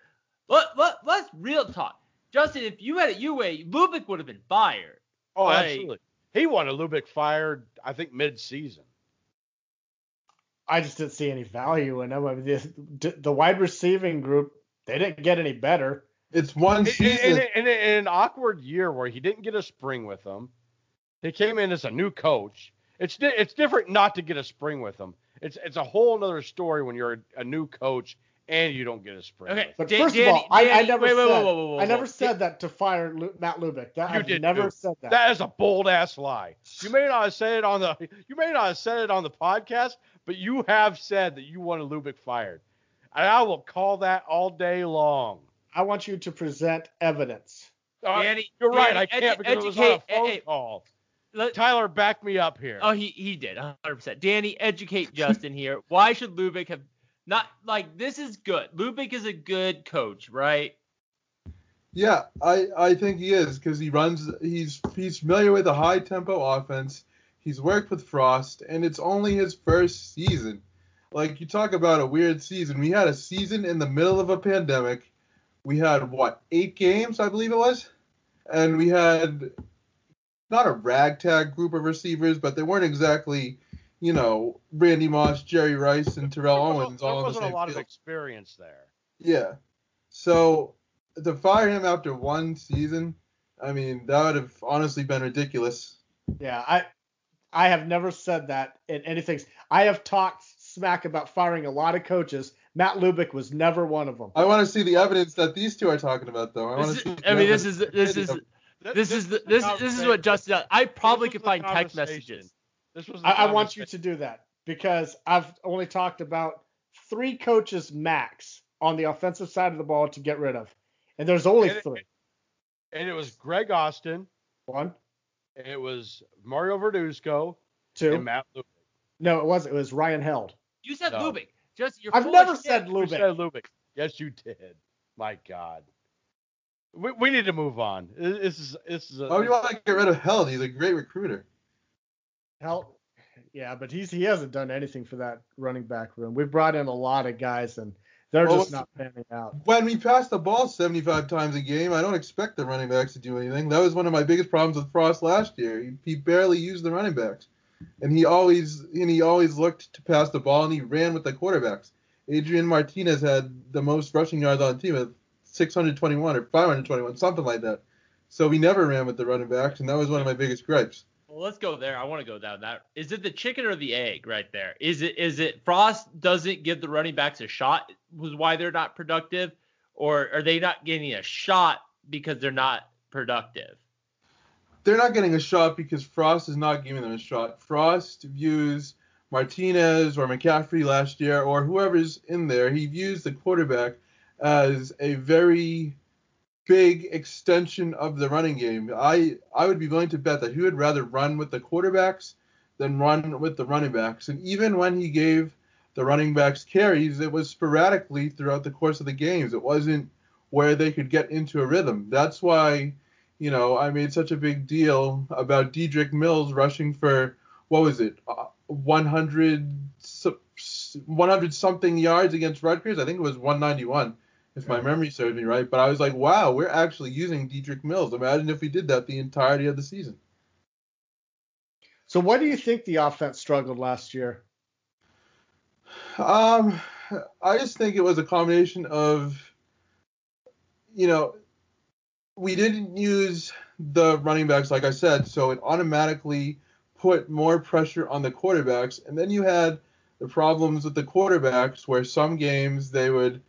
Let, let let's real talk. Justin, if you had it your way, Lubick would have been fired.
Oh,
Like-
absolutely. He wanted Lubick fired. I think mid-season.
I just didn't see any value in him. I mean, the, the wide receiving group, they didn't get any better.
It's one
In, in,
season.
in, in an awkward year where he didn't get a spring with him, he came in as a new coach. It's di- it's different not to get a spring with him. It's it's a whole other story when you're a, a new coach and you don't get a spring.
Okay,
with
But
Dan-
first
Danny-
of all, I, I never
wait, wait,
said
whoa, whoa, whoa,
I never said that to fire Lu- Matt Lubick. That
You
I've
did
never
too.
said that.
That is a bold ass lie. You may not have said it on the you may not have said it on the podcast, but you have said that you wanted Lubick fired, and I will call that all day long.
I want you to present evidence.
Uh,
Danny-
you're right. I can't
edu-
because it was on a
educate-
phone
hey,
call.
Let-
Tyler, back me up here.
Oh, he he did 100%. Danny, educate Justin here. Why should Lubick have not like this is good. Lubick is a good coach, right?
Yeah, I, I think he is because he runs. He's he's familiar with a high tempo offense. He's worked with Frost, and it's only his first season. Like you talk about a weird season. We had a season in the middle of a pandemic. We had what eight games, I believe it was, and we had not a ragtag group of receivers, but they weren't exactly, you know, Randy Moss, Jerry Rice, and Terrell
there wasn't,
Owens all on the
wasn't
same
a lot
field.
of experience there.
Yeah. So to fire him after one season, I mean, that would have honestly been ridiculous.
Yeah, I I have never said that in anything. I have talked smack about firing a lot of coaches. Matt Lubick was never one of them.
I want to see the evidence that these two are talking about, though. I want to see.
I mean, this is this is this is the, this this is what Justin does. I probably could find text messages.
This was.
I, I want you to do that because I've only talked about three coaches max on the offensive side of the ball to get rid of, and there's only
And it-
three.
And it was Greg Austin.
One,
It was Mario Verduzco
two.
and Matt Lubick.
No, it wasn't. It was Ryan Held.
You said
No.
Lubick. Just you're
I've never
of shit.
said
You said Lubick. Yes, you did. My God. We, we need to move on. This is this is. A,
Why would you want to get rid of Held? He's a great recruiter.
Held. Yeah, but he's he hasn't done anything for that running back room. We've brought in a lot of guys and they're
Well,
just not panning out.
When we pass the ball 75 times a game, I don't expect the running backs to do anything. That was one of my biggest problems with Frost last year. He, he barely used the running backs, and he always and he always looked to pass the ball, and he ran with the quarterbacks. Adrian Martinez had the most rushing yards on the team at 621 or 521, something like that. So we never ran with the running backs, and that was one of my biggest gripes.
Well, let's go there. I want to go down that. Is it the chicken or the egg right there? Is it is it Frost doesn't give the running backs a shot was why they're not productive, or are they not getting a shot because they're not productive?
they're not getting a shot because Frost is not giving them a shot. Frost views Martinez or McCaffrey last year or whoever's in there, he views the quarterback as a very big extension of the running game. I I would be willing to bet that he would rather run with the quarterbacks than run with the running backs. And even when he gave the running backs carries, it was sporadically throughout the course of the games. It wasn't where they could get into a rhythm. That's why you know, I made such a big deal about Dedrick Mills rushing for what was it, uh, 100, 100 something yards against Rutgers. I think it was 191, if my memory serves me right. But I was like, wow, we're actually using Dedrick Mills. Imagine if we did that the entirety of the season.
So what do you think the offense struggled last year?
Um, I just think it was a combination of, you know, we didn't use the running backs like I said, so it automatically put more pressure on the quarterbacks. And then you had the problems with the quarterbacks where some games they would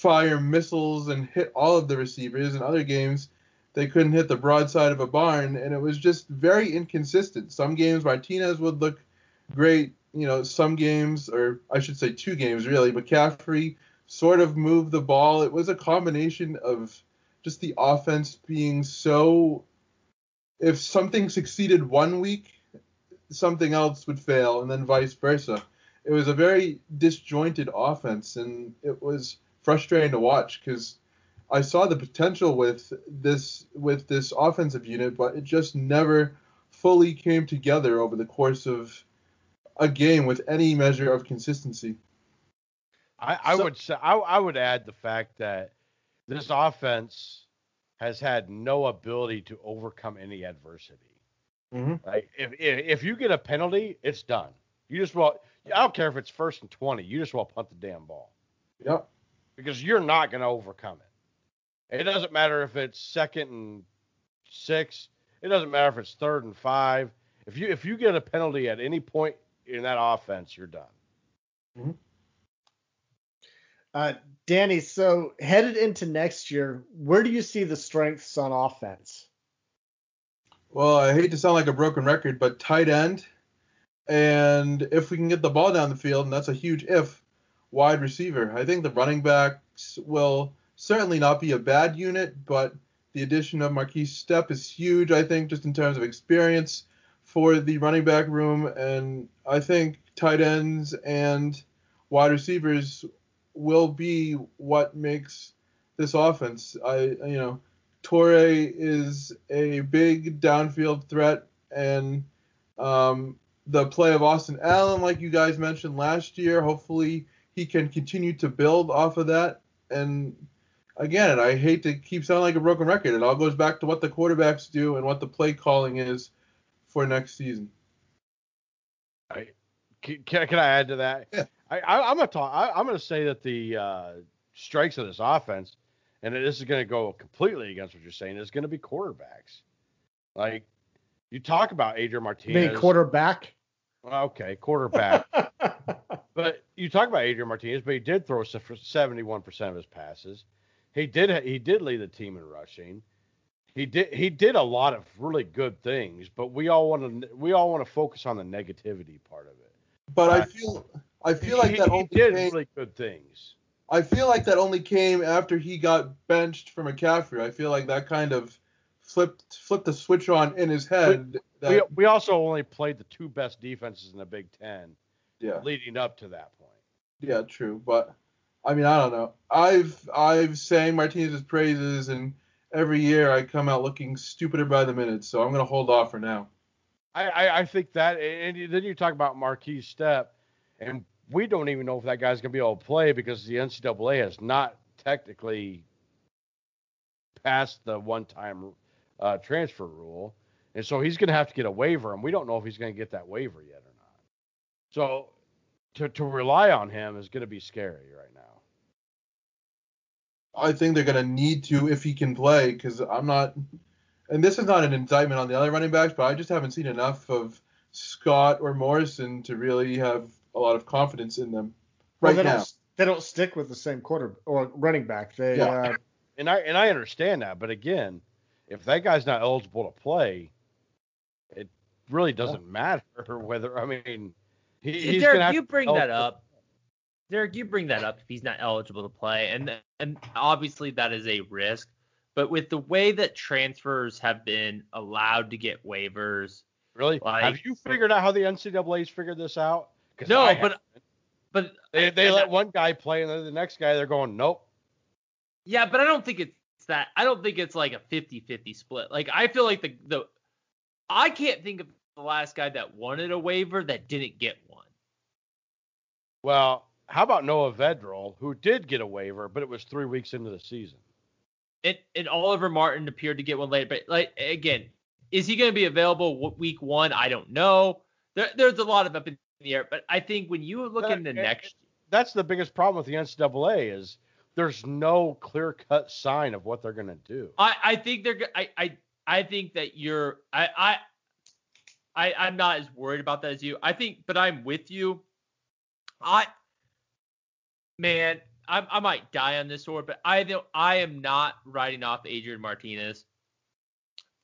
fire missiles and hit all of the receivers, In other games they couldn't hit the broadside of a barn, and it was just very inconsistent. Some games Martinez would look great, you know, some games, or I should say two games really, McCaffrey sort of moved the ball. It was a combination of just the offense being so if something succeeded one week, something else would fail, and then vice versa. It was a very disjointed offense, and it was frustrating to watch because I saw the potential with this with this offensive unit, but it just never fully came together over the course of a game with any measure of consistency.
I, I
So-
would say I, I would add the fact that this offense has had no ability to overcome any adversity.
Mhm.
Like if, if if you get a penalty, it's done. You just well, I don't care if it's first and twenty. You just want to punt the damn ball
Yep.
Because you're not going to overcome it. It doesn't matter if it's second and six. It doesn't matter if it's third and five. If you if you get a penalty at any point in that offense, you're done.
Uh, Danny, so headed into next year, where do you see the strengths on offense?
Well, I hate to sound like a broken record, but tight end, and if we can get the ball down the field, and that's a huge if, wide receiver. I think the running backs will certainly not be a bad unit, but the addition of Markese Stepp is huge, I think, just in terms of experience for the running back room. And I think tight ends and wide receivers will be what makes this offense. I, you know, Torre is a big downfield threat, and um, the play of Austin Allen, like you guys mentioned last year, hopefully he can continue to build off of that. And again, I hate to keep sounding like a broken record. It all goes back to what the quarterbacks do and what the play calling is for next season.
Can, can, can I add to that?
Yeah.
I, I, I'm gonna talk. I, I'm gonna say that the uh, strengths of this offense, and this is gonna go completely against what you're saying, is gonna be quarterbacks. Like you talk about Adrian
You
Martinez.
mean quarterback?
Okay, quarterback. but you talk about Adrian Martinez, but he did throw 71 percent of his passes. He did. He did lead the team in rushing. He did. He did a lot of really good things, but we all want to. We all want to focus on the negativity part of it.
But I
uh,
feel I feel like
he,
that only
did
came,
really good things.
I feel like that only came after he got benched for McCaffrey. I feel like that kind of flipped flipped the switch on in his head. that,
We, we also only played the two best defenses in the Big Ten
yeah.
leading up to that point.
Yeah, true. But I mean, I don't know. I've I've sang Martinez's praises, and every year I come out looking stupider by the minute. So I'm gonna hold off for now.
I, I, I think that, and then you talk about Markese Stepp, and we don't even know if that guy's going to be able to play because the NCAA has not technically passed the one-time uh, transfer rule, and so he's going to have to get a waiver, and we don't know if he's going to get that waiver yet. So to to rely on him is going to be scary right now.
I think they're gonna need to if he can play, because I'm not. And this is not an indictment on the other running backs, but I just haven't seen enough of Scott or Morrison to really have a lot of confidence in them
Well,
right
they
now.
don't they don't stick with the same quarter or running back. They
Yeah.
uh,
And I and I understand that, but again, if that guy's not eligible to play, it really doesn't matter whether I mean he, he's
Derek, you bring that up. Derek, you bring that up if he's not eligible to play, and and obviously that is a risk. But with the way that transfers have been allowed to get waivers,
Really?
Like-
Have you figured out how the NCAA's figured this out?
no,
I
but
haven't.
but
they, they let
I-
one guy play and then the next guy they're going nope.
yeah, but I don't think it's that. I don't think it's like a 50-50 split. Like I feel like the the I can't think of the last guy that wanted a waiver that didn't get one.
Well, how about Noah Vedral, who did get a waiver, but it was three weeks into the season.
And, and Oliver Martin appeared to get one late, but like again, is he going to be available week one? I don't know. There, there's a lot of up in the air, but I think when you look
That-
into next,
That's the biggest problem with the NCAA is there's no clear cut sign of what they're gonna do.
I, I think they're. I, I I think that you're. I I. I, I'm not as worried about that as you. I think, but I'm with you. I, man, I, I might die on this sword, but I don't. I am not writing off Adrian Martinez.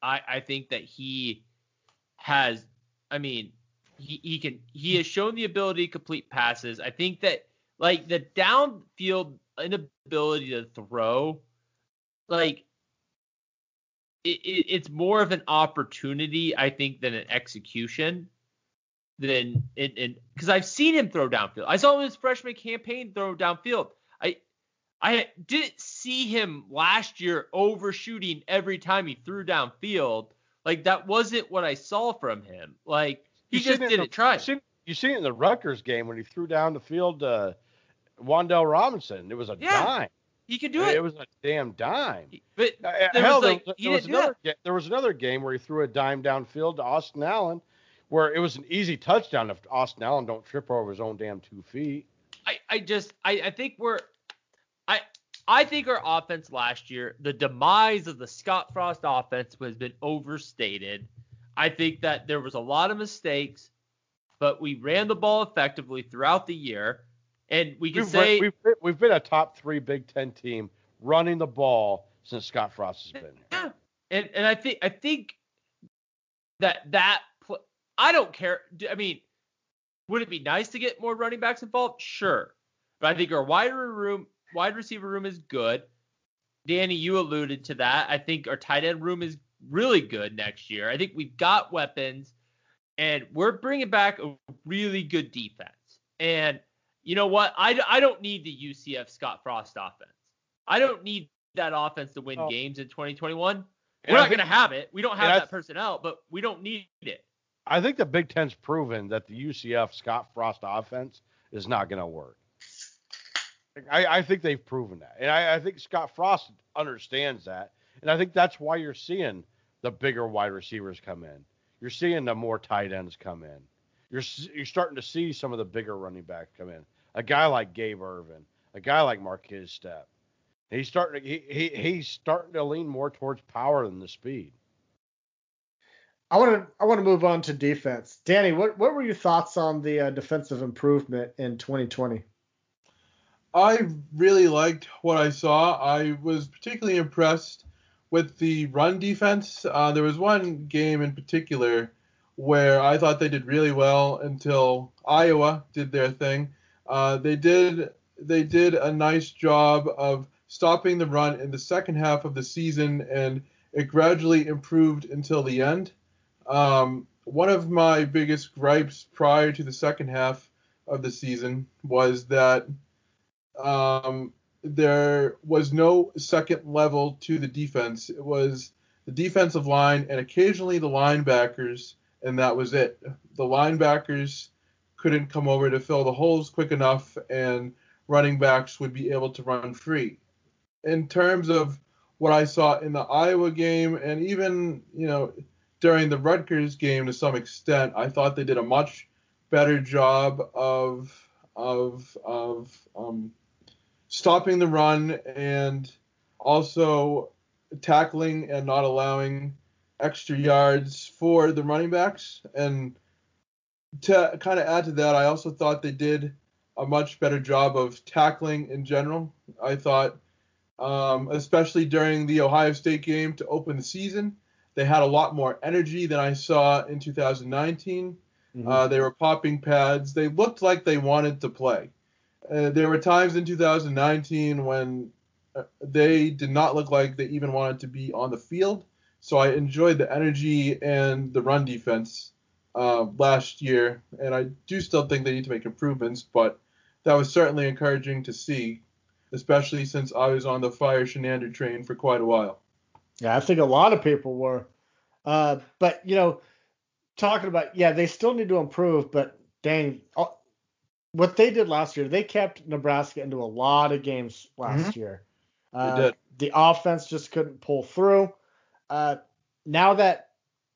I I think that he has. I mean, he he can. He has shown the ability to complete passes. I think that like the downfield inability to throw, like it, it, it's more of an opportunity, I think, than an execution. Than in because I've seen him throw downfield. I saw him in his freshman campaign throw downfield. I I didn't see him last year overshooting every time he threw downfield. Like that wasn't what I saw from him. Like he
You
just
seen it in
didn't
the-
try.
You seen, you seen it in the Rutgers game when he threw down the field uh, Wan'Dale Robinson. It was a
Yeah,
dime.
He could do
it.
it.
was a damn dime.
But
Uh,
there
hell,
was like
there, there was another ga- there was another game where he threw a dime downfield to Austin Allen, where it was an easy touchdown if Austin Allen don't trip over his own damn two feet.
I, I just I, I think we're I I think our offense last year, the demise of the Scott Frost offense has been overstated. I think that there was a lot of mistakes, but we ran the ball effectively throughout the year. And we can
We've,
say
been, we've, been- we've been a top three Big Ten team running the ball since Scott Frost has been here.
Yeah, and and I think I think that that pl- I don't care. I mean, would it be nice to get more running backs involved? Sure, but I think our wide room, wide receiver room is good. Danny, you alluded to that. I think our tight end room is really good next year. I think we've got weapons, and we're bringing back a really good defense. And you know what? I, I don't need the UCF Scott Frost offense. I don't need that offense to win
Oh.
games in 2021.
And
We're not going to have it. We don't have that personnel, but we don't need it.
I think the Big Ten's proven that the UCF Scott Frost offense is not going to work. I, I think they've proven that, and I, I think Scott Frost understands that, and I think that's why you're seeing the bigger wide receivers come in. You're seeing the more tight ends come in. You're you're starting to see some of the bigger running backs come in. A guy like Gabe Ervin, a guy like Markese Stepp. He's starting to, he, he he's starting to lean more towards power than the speed.
I want to I want to move on to defense. Danny, what what were your thoughts on the uh, defensive improvement in 2020?
I really liked what I saw. I was particularly impressed with the run defense. Uh, there was one game in particular where I thought they did really well until Iowa did their thing. Uh, they did they did a nice job of stopping the run in the second half of the season, and it gradually improved until the end. Um, one of my biggest gripes prior to the second half of the season was that um, there was no second level to the defense. It was the defensive line and occasionally the linebackers, and that was it. The linebackers couldn't come over to fill the holes quick enough, and running backs would be able to run free. In terms of what I saw in the Iowa game, and even you know during the Rutgers game to some extent, I thought they did a much better job of of of um, stopping the run and also tackling and not allowing extra yards for the running backs. And to kind of add to that, I also thought they did a much better job of tackling in general. I thought, um, especially during the Ohio State game to open the season, they had a lot more energy than I saw in 2019. Uh, they were popping pads. They looked like they wanted to play. Uh, there were times in 2019 when uh, they did not look like they even wanted to be on the field. So I enjoyed the energy and the run defense uh, last year, and I do still think they need to make improvements, but that was certainly encouraging to see, especially since I was on the fire Chinander train for quite a while.
Yeah, I think a lot of people were. Uh, but you know, talking about yeah, they still need to improve. But dang, uh, what they did last year, they kept Nebraska into a lot of games last year. Uh,
did.
The offense just couldn't pull through. Uh, now that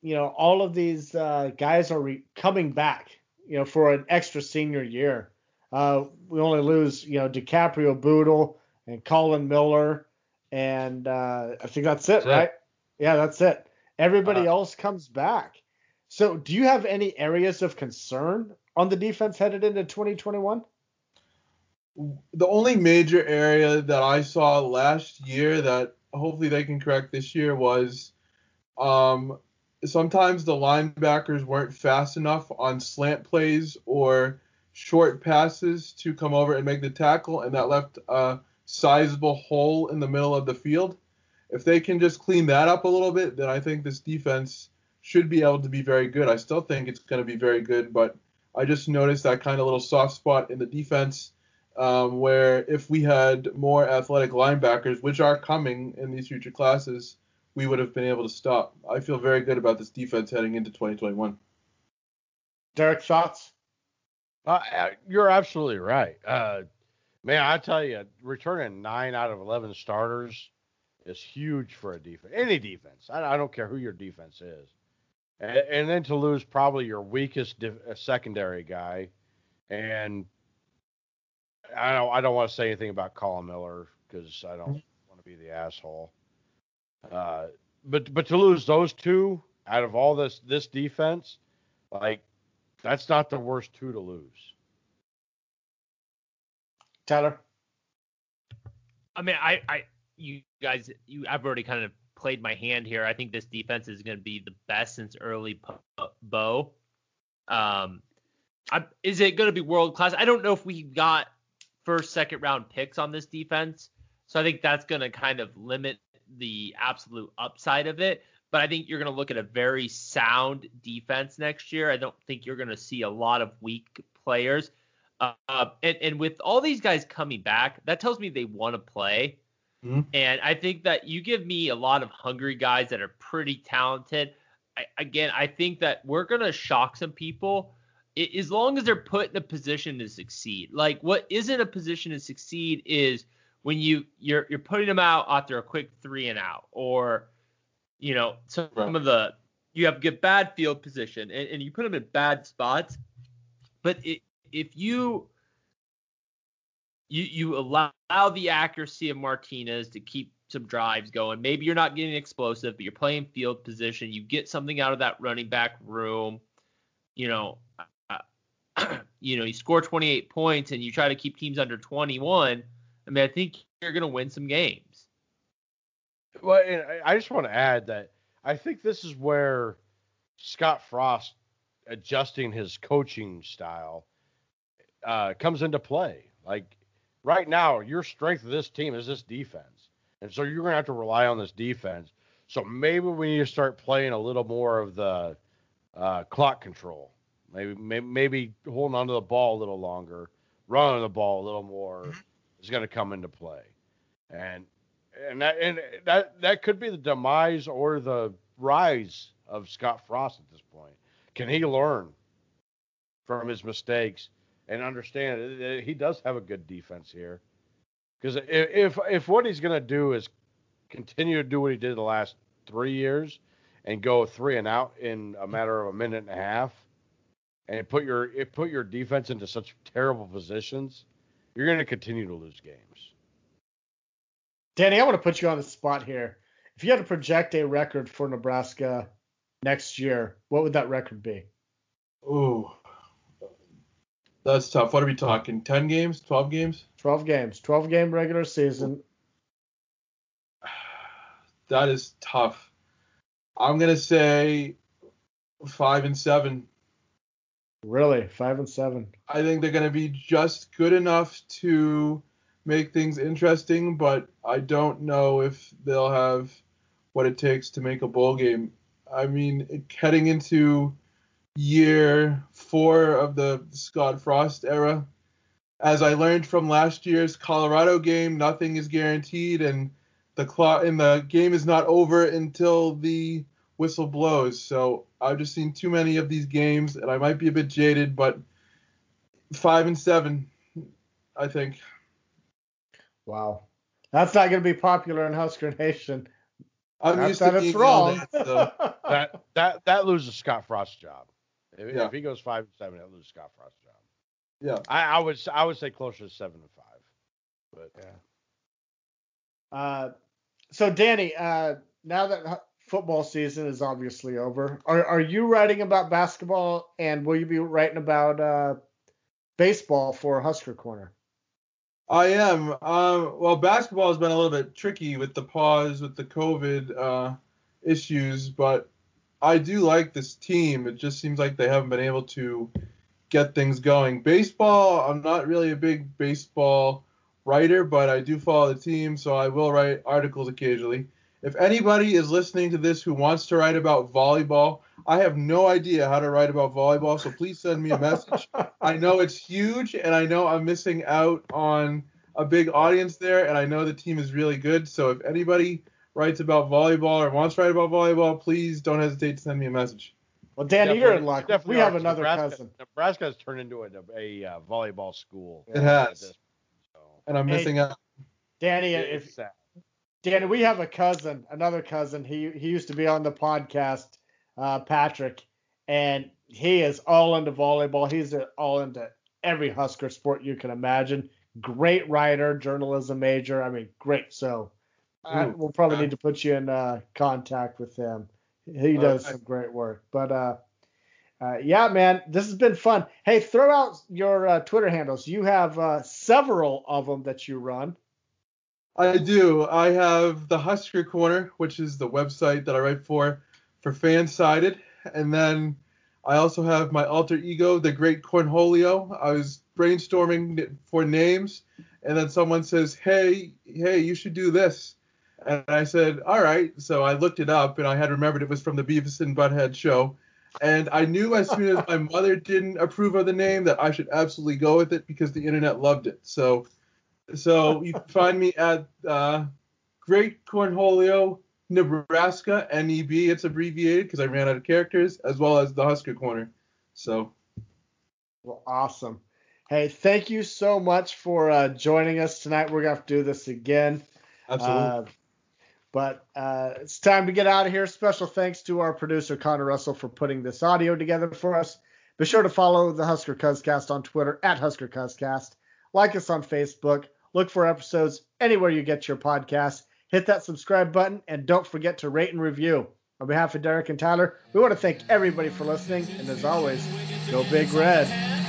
you know all of these uh, guys are re- coming back, you know, for an extra senior year, uh, we only lose you know DiCaprio, Bootle, and Collin Miller, and uh, I think that's it,
That's it.
right? Yeah, that's it. Everybody
Uh,
else comes back. So, do you have any areas of concern on the defense headed into 2021?
the only major area that I saw last year that hopefully they can correct this year was um, sometimes the linebackers weren't fast enough on slant plays or short passes to come over and make the tackle, and that left a sizable hole in the middle of the field. If they can just clean that up a little bit, then I think this defense should be able to be very good. I still think it's going to be very good, but I just noticed that kind of little soft spot in the defense um, where if we had more athletic linebackers, which are coming in these future classes, we would have been able to stop. I feel very good about this defense heading into 2021.
Derek, thoughts?
Uh, uh, you're absolutely right. Uh, man, I tell you, returning nine out of 11 starters is huge for a defense. Any defense. I, I don't care who your defense is. And, and then to lose probably your weakest dif- uh, secondary guy. And I don't, I don't want to say anything about Collin Miller because I don't want to be the asshole. Uh, but but to lose those two out of all this this defense, like that's not the worst two to lose.
Tyler?
I mean, I, I, you guys, you, I've already kind of played my hand here. I think this defense is going to be the best since early Po- Bo. Um, I, is it going to be world class? I don't know if we got first, second round picks on this defense, so I think that's going to kind of limit the absolute upside of it. But I think you're going to look at a very sound defense next year. I don't think you're going to see a lot of weak players. Uh, and, and with all these guys coming back, that tells me they want to play.
Mhm.
And I think that you give me a lot of hungry guys that are pretty talented. I, again, I think that we're going to shock some people as long as they're put in a position to succeed. Like what isn't a position to succeed is when you you're you're putting them out after a quick three and out or you know some
Right.
of the you have get bad field position and, and you put them in bad spots but it, if you you you allow the accuracy of Martinez to keep some drives going. Maybe you're not getting explosive, but you're playing field position. You get something out of that running back room. You know, uh, you know, you score 28 points and you try to keep teams under 21. I mean, I think you're going to win some games.
Well, and I- I just want to add that I think this is where Scott Frost adjusting his coaching style uh, comes into play. Like right now, your strength of this team is this defense, and so you're going to have to rely on this defense. So maybe we need to start playing a little more of the uh, clock control. Maybe, maybe maybe holding onto the ball a little longer, running the ball a little more is going to come into play, and and that and that that could be the demise or the rise of Scott Frost at this point. Can he learn from his mistakes and understand that he does have a good defense here? Because if if what he's going to do is continue to do what he did the last three years and go three and out in a matter of a minute and a half, and put your it put your defense into such terrible positions, you're going to continue to lose games.
Danny, I want to put you on the spot here. If you had to project a record for Nebraska next year, what would that record be?
Ooh, that's tough. What are we talking? 10 games? 12 games?
12 games, 12 game regular season.
That is tough. I'm gonna say five and seven.
Really, five and seven.
I think they're gonna be just good enough to make things interesting, but I don't know if they'll have what it takes to make a bowl game. I mean, heading into year four of the Scott Frost era, as I learned from last year's Colorado game, nothing is guaranteed, and the clock in the game is not over until the whistle blows. So I've just seen too many of these games, and I might be a bit jaded, but five and seven, I think.
Wow. That's not going to be popular in Husker Nation.
I'm
Not
used
that
to
it's wrong.
yelled at, so.
that that that loses Scott Frost's job. If,
Yeah.
if he goes five and seven, that loses Scott Frost's job.
Yeah.
I, I would I would say closer to seven and five. But yeah.
Uh, so Danny, uh, now that football season is obviously over, are are you writing about basketball, and will you be writing about uh, baseball for Husker Corner?
I am. Um, well, basketball has been a little bit tricky with the pause with the COVID uh, issues, but I do like this team. It just seems like they haven't been able to get things going. Baseball, I'm not really a big baseball writer, but I do follow the team, so I will write articles occasionally. If anybody is listening to this who wants to write about volleyball, I have no idea how to write about volleyball, so please send me a message. I know it's huge, and I know I'm missing out on a big audience there, and I know the team is really good. So if anybody writes about volleyball or wants to write about volleyball, please don't hesitate to send me a message.
Well, Danny, you're in luck. We have another
Nebraska,
cousin.
Nebraska has turned into a, a uh, volleyball school.
It has.
So,
And I'm
Hey,
missing out.
Danny, if
sad.
Danny, we have a cousin, another cousin. He he used to be on the podcast, uh, Patrick, and he is all into volleyball. He's uh, all into every Husker sport you can imagine. Great writer, journalism major. I mean, great. So I, we'll probably need to put you in uh, contact with him. He does
Okay.
some great work. But uh, uh, yeah, man, this has been fun. Hey, throw out your uh, Twitter handles. You have uh, several of them that you run.
I do. I have the Husker Corner, which is the website that I write for, for Fansided, and then I also have my alter ego, the Great Cornholio. I was brainstorming for names, and then someone says, "Hey, hey, you should do this," and I said, "All right." So I looked it up, and I had remembered it was from the Beavis and Butthead show. And I knew as soon as my mother didn't approve of the name that I should absolutely go with it because the internet loved it. So so you can find me at uh, Great Cornholio, Nebraska, NEB. It's abbreviated because I ran out of characters, as well as the Husker Corner. So
Well, awesome. Hey, thank you so much for uh, joining us tonight. We're gonna have to do this again.
absolutely.
Uh, but uh, it's time to get out of here. Special thanks to our producer Connor Russell for putting this audio together for us. Be sure to follow the Husker Cuzcast on Twitter at Husker Cuzcast. Like us on Facebook. Look for episodes anywhere you get your podcasts. Hit that subscribe button and don't forget to rate and review. On behalf of Derek and Tyler, we want to thank everybody for listening. And as always, go Big Red.